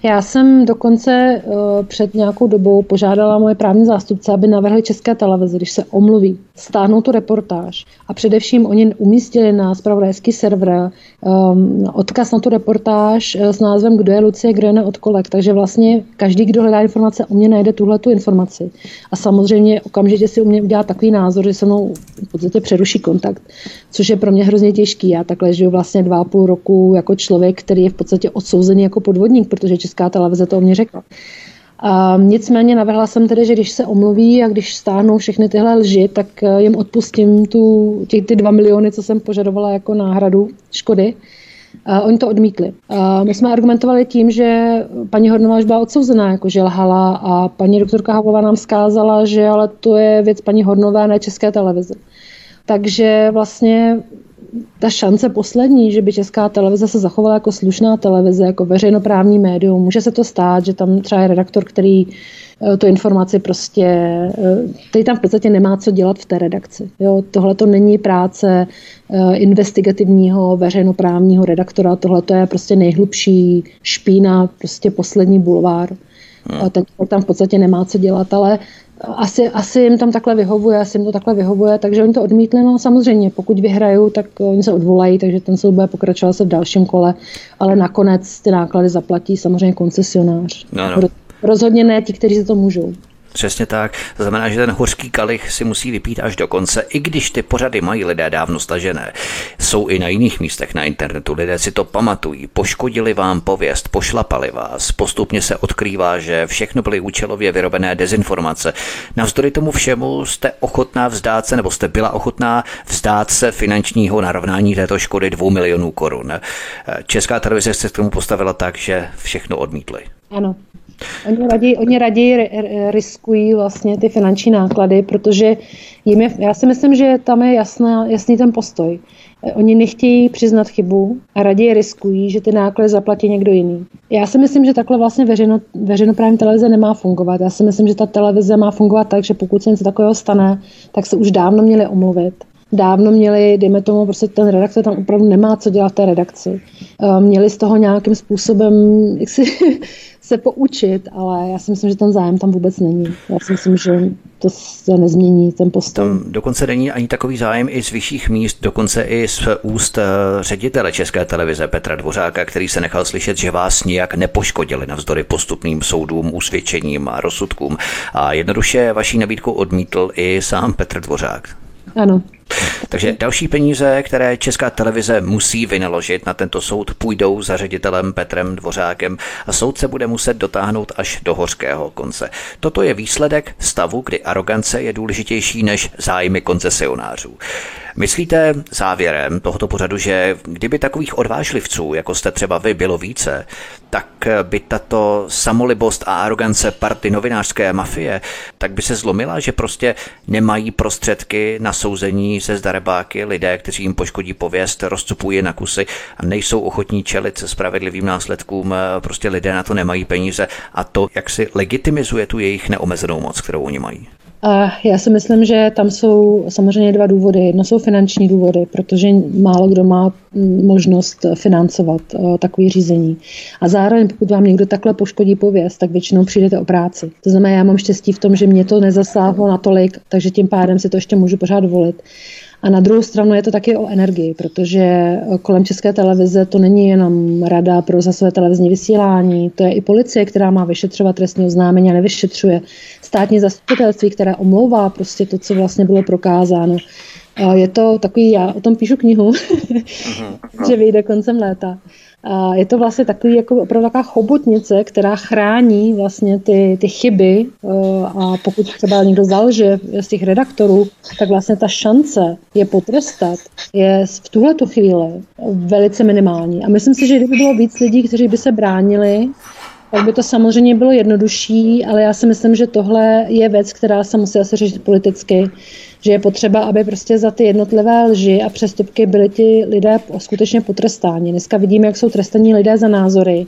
Já jsem dokonce uh, před nějakou dobou požádala moje právní zástupce, aby navrhli České televize, když se omluví, stáhnou tu reportáž a především oni umístili na spravodajský server um, odkaz na tu reportáž uh, s názvem Kdo je Lucie, kdo je neodkolek. Takže vlastně každý, kdo hledá informace o mě, najde tuhle tu informaci. A samozřejmě okamžitě si u mě udělá takový názor, že se mnou v podstatě přeruší kontakt, což je pro mě hrozně těžký. Já takhle žiju vlastně dva a půl roku jako člověk, který je v podstatě odsouzený jako podvodník, protože Česká televize to o mě řekla. A nicméně navrhla jsem tedy, že když se omluví a když stáhnou všechny tyhle lži, tak eh, jim odpustím tu, těch ty dva miliony, co jsem požadovala jako náhradu škody. A oni to odmítli. A my jsme argumentovali tím, že paní Hornová už byla odsouzená, jako že lhala a paní doktorka Havlová nám zkázala, že ale to je věc paní Hornové, ne České televize. Takže vlastně ta šance poslední, že by česká televize se zachovala jako slušná televize, jako veřejnoprávní médium. Může se to stát, že tam třeba je redaktor, který eh, tu informaci prostě, eh, který tam v podstatě nemá co dělat v té redakci. Jo, tohle to není práce eh, investigativního veřejnoprávního redaktora, tohle to je prostě nejhlubší špína, prostě poslední bulvár. Hmm. Ten tam v podstatě nemá co dělat, ale asi, asi jim tam takhle vyhovuje, asi jim to takhle vyhovuje, takže oni to odmítli. No samozřejmě, pokud vyhrajou, tak oni se odvolají, takže ten soud bude pokračovat se v dalším kole, ale nakonec ty náklady zaplatí samozřejmě koncesionář. No, no. Rozhodně ne ti, kteří se to můžou. Přesně tak. To znamená, že ten hořký kalich si musí vypít až do konce, i když ty pořady mají lidé dávno stažené. Jsou i na jiných místech na internetu, lidé si to pamatují, poškodili vám pověst, pošlapali vás, postupně se odkrývá, že všechno byly účelově vyrobené dezinformace. Navzdory tomu všemu jste ochotná vzdát se, nebo jste byla ochotná vzdát se finančního narovnání této škody dvou milionů korun. Česká televize se k tomu postavila tak, že všechno odmítli. Ano, Oni raději, oni raději riskují vlastně ty finanční náklady, protože jim je, já si myslím, že tam je jasná, jasný ten postoj. Oni nechtějí přiznat chybu a raději riskují, že ty náklady zaplatí někdo jiný. Já si myslím, že takhle vlastně veřejno, veřejnoprávní televize nemá fungovat. Já si myslím, že ta televize má fungovat tak, že pokud se něco takového stane, tak se už dávno měli omluvit dávno měli, dejme tomu, prostě ten redaktor tam opravdu nemá co dělat v té redakci. Eh, měli z toho nějakým způsobem jak si, se poučit, ale já si myslím, že ten zájem tam vůbec není. Já si myslím, že to se nezmění, ten postoj. Tam dokonce není ani takový zájem i z vyšších míst, dokonce i z úst eh, ředitele České televize Petra Dvořáka, který se nechal slyšet, že vás nijak nepoškodili navzdory postupným soudům, usvědčením a rozsudkům. A jednoduše vaší nabídku odmítl i sám Petr Dvořák. Ano, takže další peníze, které Česká televize musí vynaložit na tento soud, půjdou za ředitelem Petrem Dvořákem a soud se bude muset dotáhnout až do hořkého konce. Toto je výsledek stavu, kdy arogance je důležitější než zájmy koncesionářů. Myslíte závěrem tohoto pořadu, že kdyby takových odvážlivců, jako jste třeba vy, bylo více, tak by tato samolibost a arogance party novinářské mafie, tak by se zlomila, že prostě nemají prostředky na souzení se zdarebáky, lidé, kteří jim poškodí pověst, rozcupují na kusy a nejsou ochotní čelit se spravedlivým následkům, prostě lidé na to nemají peníze a to, jak si legitimizuje tu jejich neomezenou moc, kterou oni mají. A já si myslím, že tam jsou samozřejmě dva důvody. Jedno jsou finanční důvody, protože málo kdo má možnost financovat uh, takové řízení. A zároveň, pokud vám někdo takhle poškodí pověst, tak většinou přijdete o práci. To znamená, já mám štěstí v tom, že mě to nezasáhlo natolik, takže tím pádem si to ještě můžu pořád volit. A na druhou stranu je to taky o energii, protože kolem České televize to není jenom rada pro zasové televizní vysílání, to je i policie, která má vyšetřovat trestní oznámení a nevyšetřuje. Státní zastupitelství, které omlouvá prostě to, co vlastně bylo prokázáno. Je to takový, já o tom píšu knihu, že vyjde koncem léta. Je to vlastně takový, jako opravdu taková chobotnice, která chrání vlastně ty, ty chyby eh, a pokud třeba někdo zalže z těch redaktorů, tak vlastně ta šance je potrestat je v tuhle chvíli velice minimální. A myslím si, že kdyby bylo víc lidí, kteří by se bránili, tak by to samozřejmě bylo jednodušší, ale já si myslím, že tohle je věc, která se musí asi řešit politicky, že je potřeba, aby prostě za ty jednotlivé lži a přestupky byli ti lidé skutečně potrestáni. Dneska vidíme, jak jsou trestaní lidé za názory,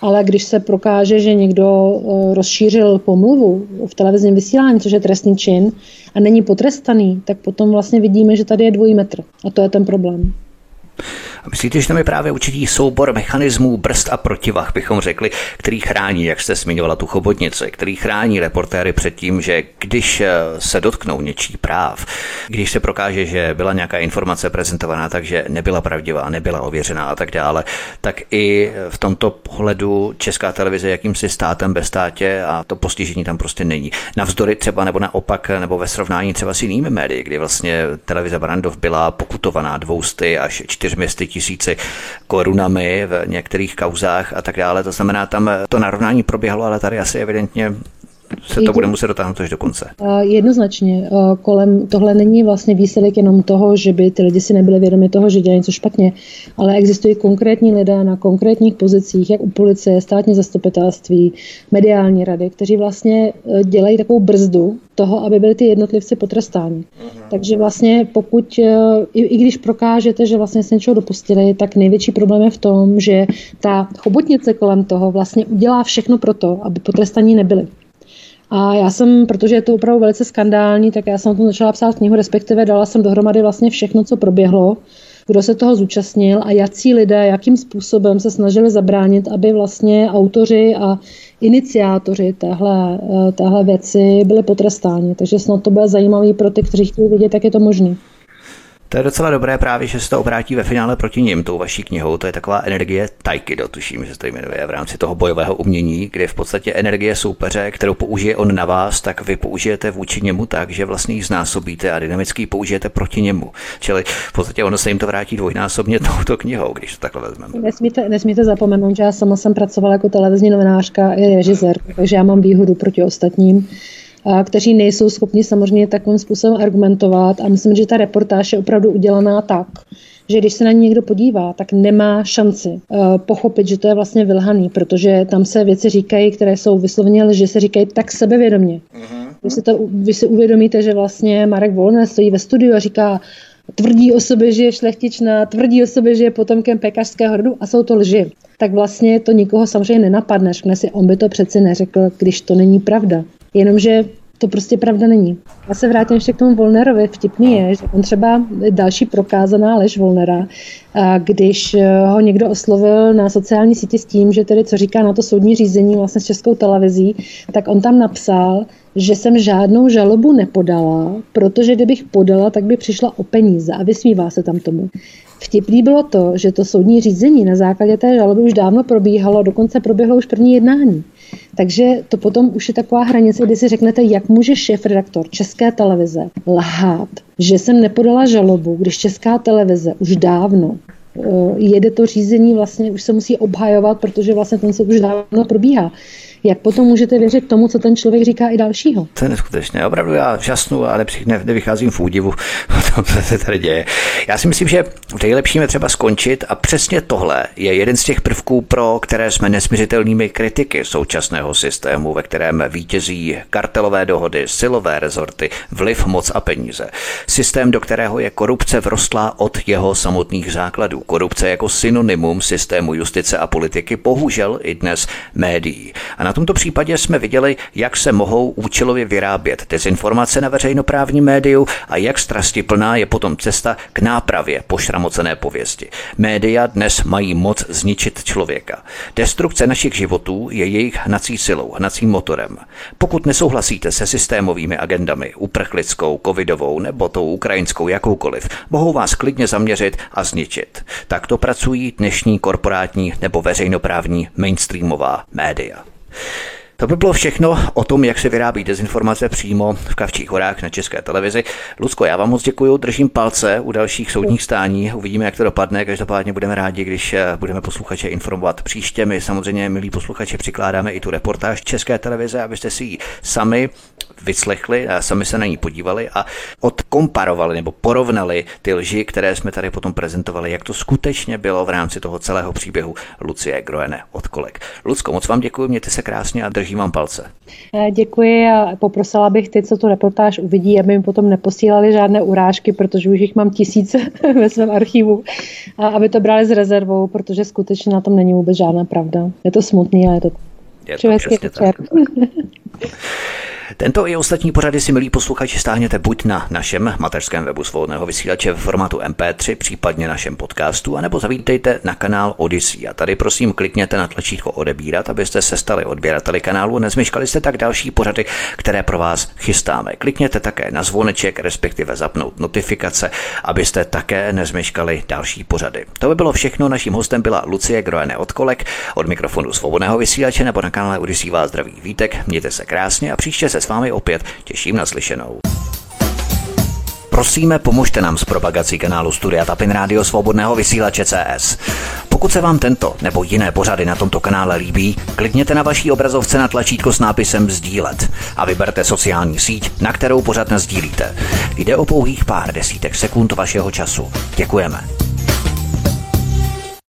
ale když se prokáže, že někdo eh, rozšířil pomluvu v televizním vysílání, což je trestný čin, a není potrestaný, tak potom vlastně vidíme, že tady je dvojí metr. A to je ten problém. Myslíte, že tam je právě určitý soubor mechanismů brzd a protivah, bychom řekli, který chrání, jak jste zmiňovala tu chobotnici, který chrání reportéry před tím, že když eh, se dotknou něčí práv, když se prokáže, že byla nějaká informace prezentovaná, takže nebyla pravdivá, nebyla ověřená a tak dále, tak i v tomto pohledu Česká televize jakýmsi státem bez státě a to postižení tam prostě není. Navzdory třeba nebo naopak, nebo ve srovnání třeba s jinými médii, kdy vlastně televize Brandov byla pokutovaná dvousty až čtyřměsty tisíci korunami v některých kauzách a tak dále. To znamená, tam to narovnání proběhlo, ale tady asi evidentně se to bude muset dotáhnout až do konce. Jednoznačně. Kolem tohle není vlastně výsledek jenom toho, že by ty lidi si nebyli vědomi toho, že dělají něco špatně, ale existují konkrétní lidé na konkrétních pozicích, jak u policie, státní zastupitelství, mediální rady, kteří vlastně e, dělají takovou brzdu toho, aby byli ty jednotlivci potrestáni. Uh-huh. Takže vlastně pokud, i, i když prokážete, že vlastně se něčeho dopustili, tak největší problém je v tom, že ta chobotnice kolem toho vlastně udělá všechno pro to, aby potrestaní nebyli. A já jsem, protože je to opravdu velice skandální, tak já jsem o tom začala psát knihu, respektive dala jsem dohromady vlastně všechno, co proběhlo, kdo se toho zúčastnil a jaký lidé, jakým způsobem se snažili zabránit, aby vlastně autoři a iniciátoři téhle, eh, téhle věci byli potrestáni. Takže snad to bude zajímavý pro ty, kteří chtějí vidět, jak je to možné. To je docela dobré právě, že se to obrátí ve finále proti ním, tou vaší knihou. To je taková energie Taikido, tuším, že se to jmenuje v rámci toho bojového umění, kde v podstatě energie soupeře, kterou použije on na vás, tak vy použijete vůči němu tak, že vlastně ji znásobíte a dynamicky použijete proti němu. Čili v podstatě ono se jim to vrátí dvojnásobně touto knihou, když to takhle vezmeme. Nesmíte, nesmíte zapomenout, že já sama jsem pracovala jako televizní novinářka i režisér, takže já mám výhodu proti ostatním kteří nejsou schopni samozřejmě takovým způsobem argumentovat. A myslím, že ta reportáž je opravdu udělaná tak, že když se na ní někdo podívá, tak nemá šanci uh, pochopit, že to je vlastně vylhaný, protože tam se věci říkají, které jsou vysloveně že se říkají tak sebevědomě. Když si, to, vy si uvědomíte, že vlastně Marek Volner stojí ve studiu a říká, tvrdí o sobě, že je šlechtičná, tvrdí o sobě, že je potomkem pekařského rodu a jsou to lži. Tak vlastně to nikoho samozřejmě nenapadne. Řekne si, on by to přeci neřekl, když to není pravda. Jenomže to prostě pravda není. Já se vrátím ještě k tomu Volnerovi. Vtipný je, že on třeba další prokázaná lež Volnera, když eh, ho někdo oslovil na sociální síti s tím, že tedy co říká na to soudní řízení vlastně s českou televizí, tak on tam napsal, že jsem žádnou žalobu nepodala, protože kdybych podala, tak by přišla o peníze a vysmívá se tam tomu. Vtipný bylo to, že to soudní řízení na základě té žaloby už dávno probíhalo, dokonce proběhlo už první jednání. Takže to potom už je taková hranice, kdy si řeknete, jak může šéf-redaktor České televize lhát, že jsem nepodala žalobu, když Česká televize už dávno eh, jede to řízení, vlastně už se musí obhajovat, protože vlastně ten se už dávno probíhá jak potom můžete věřit tomu, co ten člověk říká i dalšího? To je neskutečné. Opravdu já žasnu a ne, nevycházím v údivu co se tady děje. Já si myslím, že nejlepším je třeba skončit a přesně tohle je jeden z těch prvků, pro které jsme nesměřitelnými kritiky současného systému, ve kterém vítězí kartelové dohody, silové rezorty, vliv, moc a peníze. Systém, do kterého je korupce vrostlá od jeho samotných základů. Korupce jako synonymum systému justice a politiky, bohužel i dnes médií. A na na tomto případě jsme viděli, jak se mohou účelově vyrábět dezinformace na veřejnoprávním médiu a jak strastiplná je potom cesta k nápravě pošramocené pověsti. Média dnes mají moc zničit člověka. Destrukce našich životů je jejich hnací silou, hnacím motorem. Pokud nesouhlasíte se systémovými agendami, uprchlickou, covidovou nebo tou ukrajinskou jakoukoliv, mohou vás klidně zaměřit a zničit. Takto pracují dnešní korporátní nebo veřejnoprávní mainstreamová média. To by bylo všechno o tom, jak se vyrábí dezinformace přímo v Kavčích horách na české televizi. Lucko, já vám moc děkuji, držím palce u dalších soudních stání, uvidíme, jak to dopadne. Každopádně budeme rádi, když eh, budeme posluchače informovat příště. My samozřejmě, milí posluchači, přikládáme i tu reportáž České televize, abyste si ji sami vyslechli a sami se na ní podívali a odkomparovali nebo porovnali ty lži, které jsme tady potom prezentovali, jak to skutečně bylo v rámci toho celého příběhu Lucie Groene od kolek. Lucko, moc vám děkuji, mějte se krásně a držím vám palce. Eh, děkuji a poprosila bych ty, co tu reportáž uvidí, aby mi potom neposílali žádné urážky, protože už jich mám tisíce ve svém archivu, a aby to brali s rezervou, protože skutečně na tom není vůbec žádná pravda. Je to smutný, ale je to je to přesně tak. Tento i ostatní pořady si, milí posluchači, stáhněte buď na našem mateřském webu svobodného vysílače v formátu MP3, případně našem podcastu, anebo zavítejte na kanál Odyssey. A tady prosím klikněte na tlačítko odebírat, abyste se stali odběrateli kanálu nezmeškali jste tak další pořady, které pro vás chystáme. Klikněte také na zvoneček, respektive zapnout notifikace, abyste také nezmeškali další pořady. To by bylo všechno. Naším hostem byla Lucie Groene od Kolek, od mikrofonu svobodného vysílače nebo na kanále Odyssey vás zdraví Vítek. Mějte se krásně a příště se s vámi opět těším na slyšenou. Prosíme, pomožte nám s propagací kanálu Studia Tapin Rádio Svobodného vysílače CS. Pokud se vám tento nebo jiné pořady na tomto kanále líbí, klikněte na vaší obrazovce na tlačítko s nápisem Sdílet a vyberte sociální síť, na kterou pořád sdílíte. Jde o pouhých pár desítek sekund vašeho času. Děkujeme.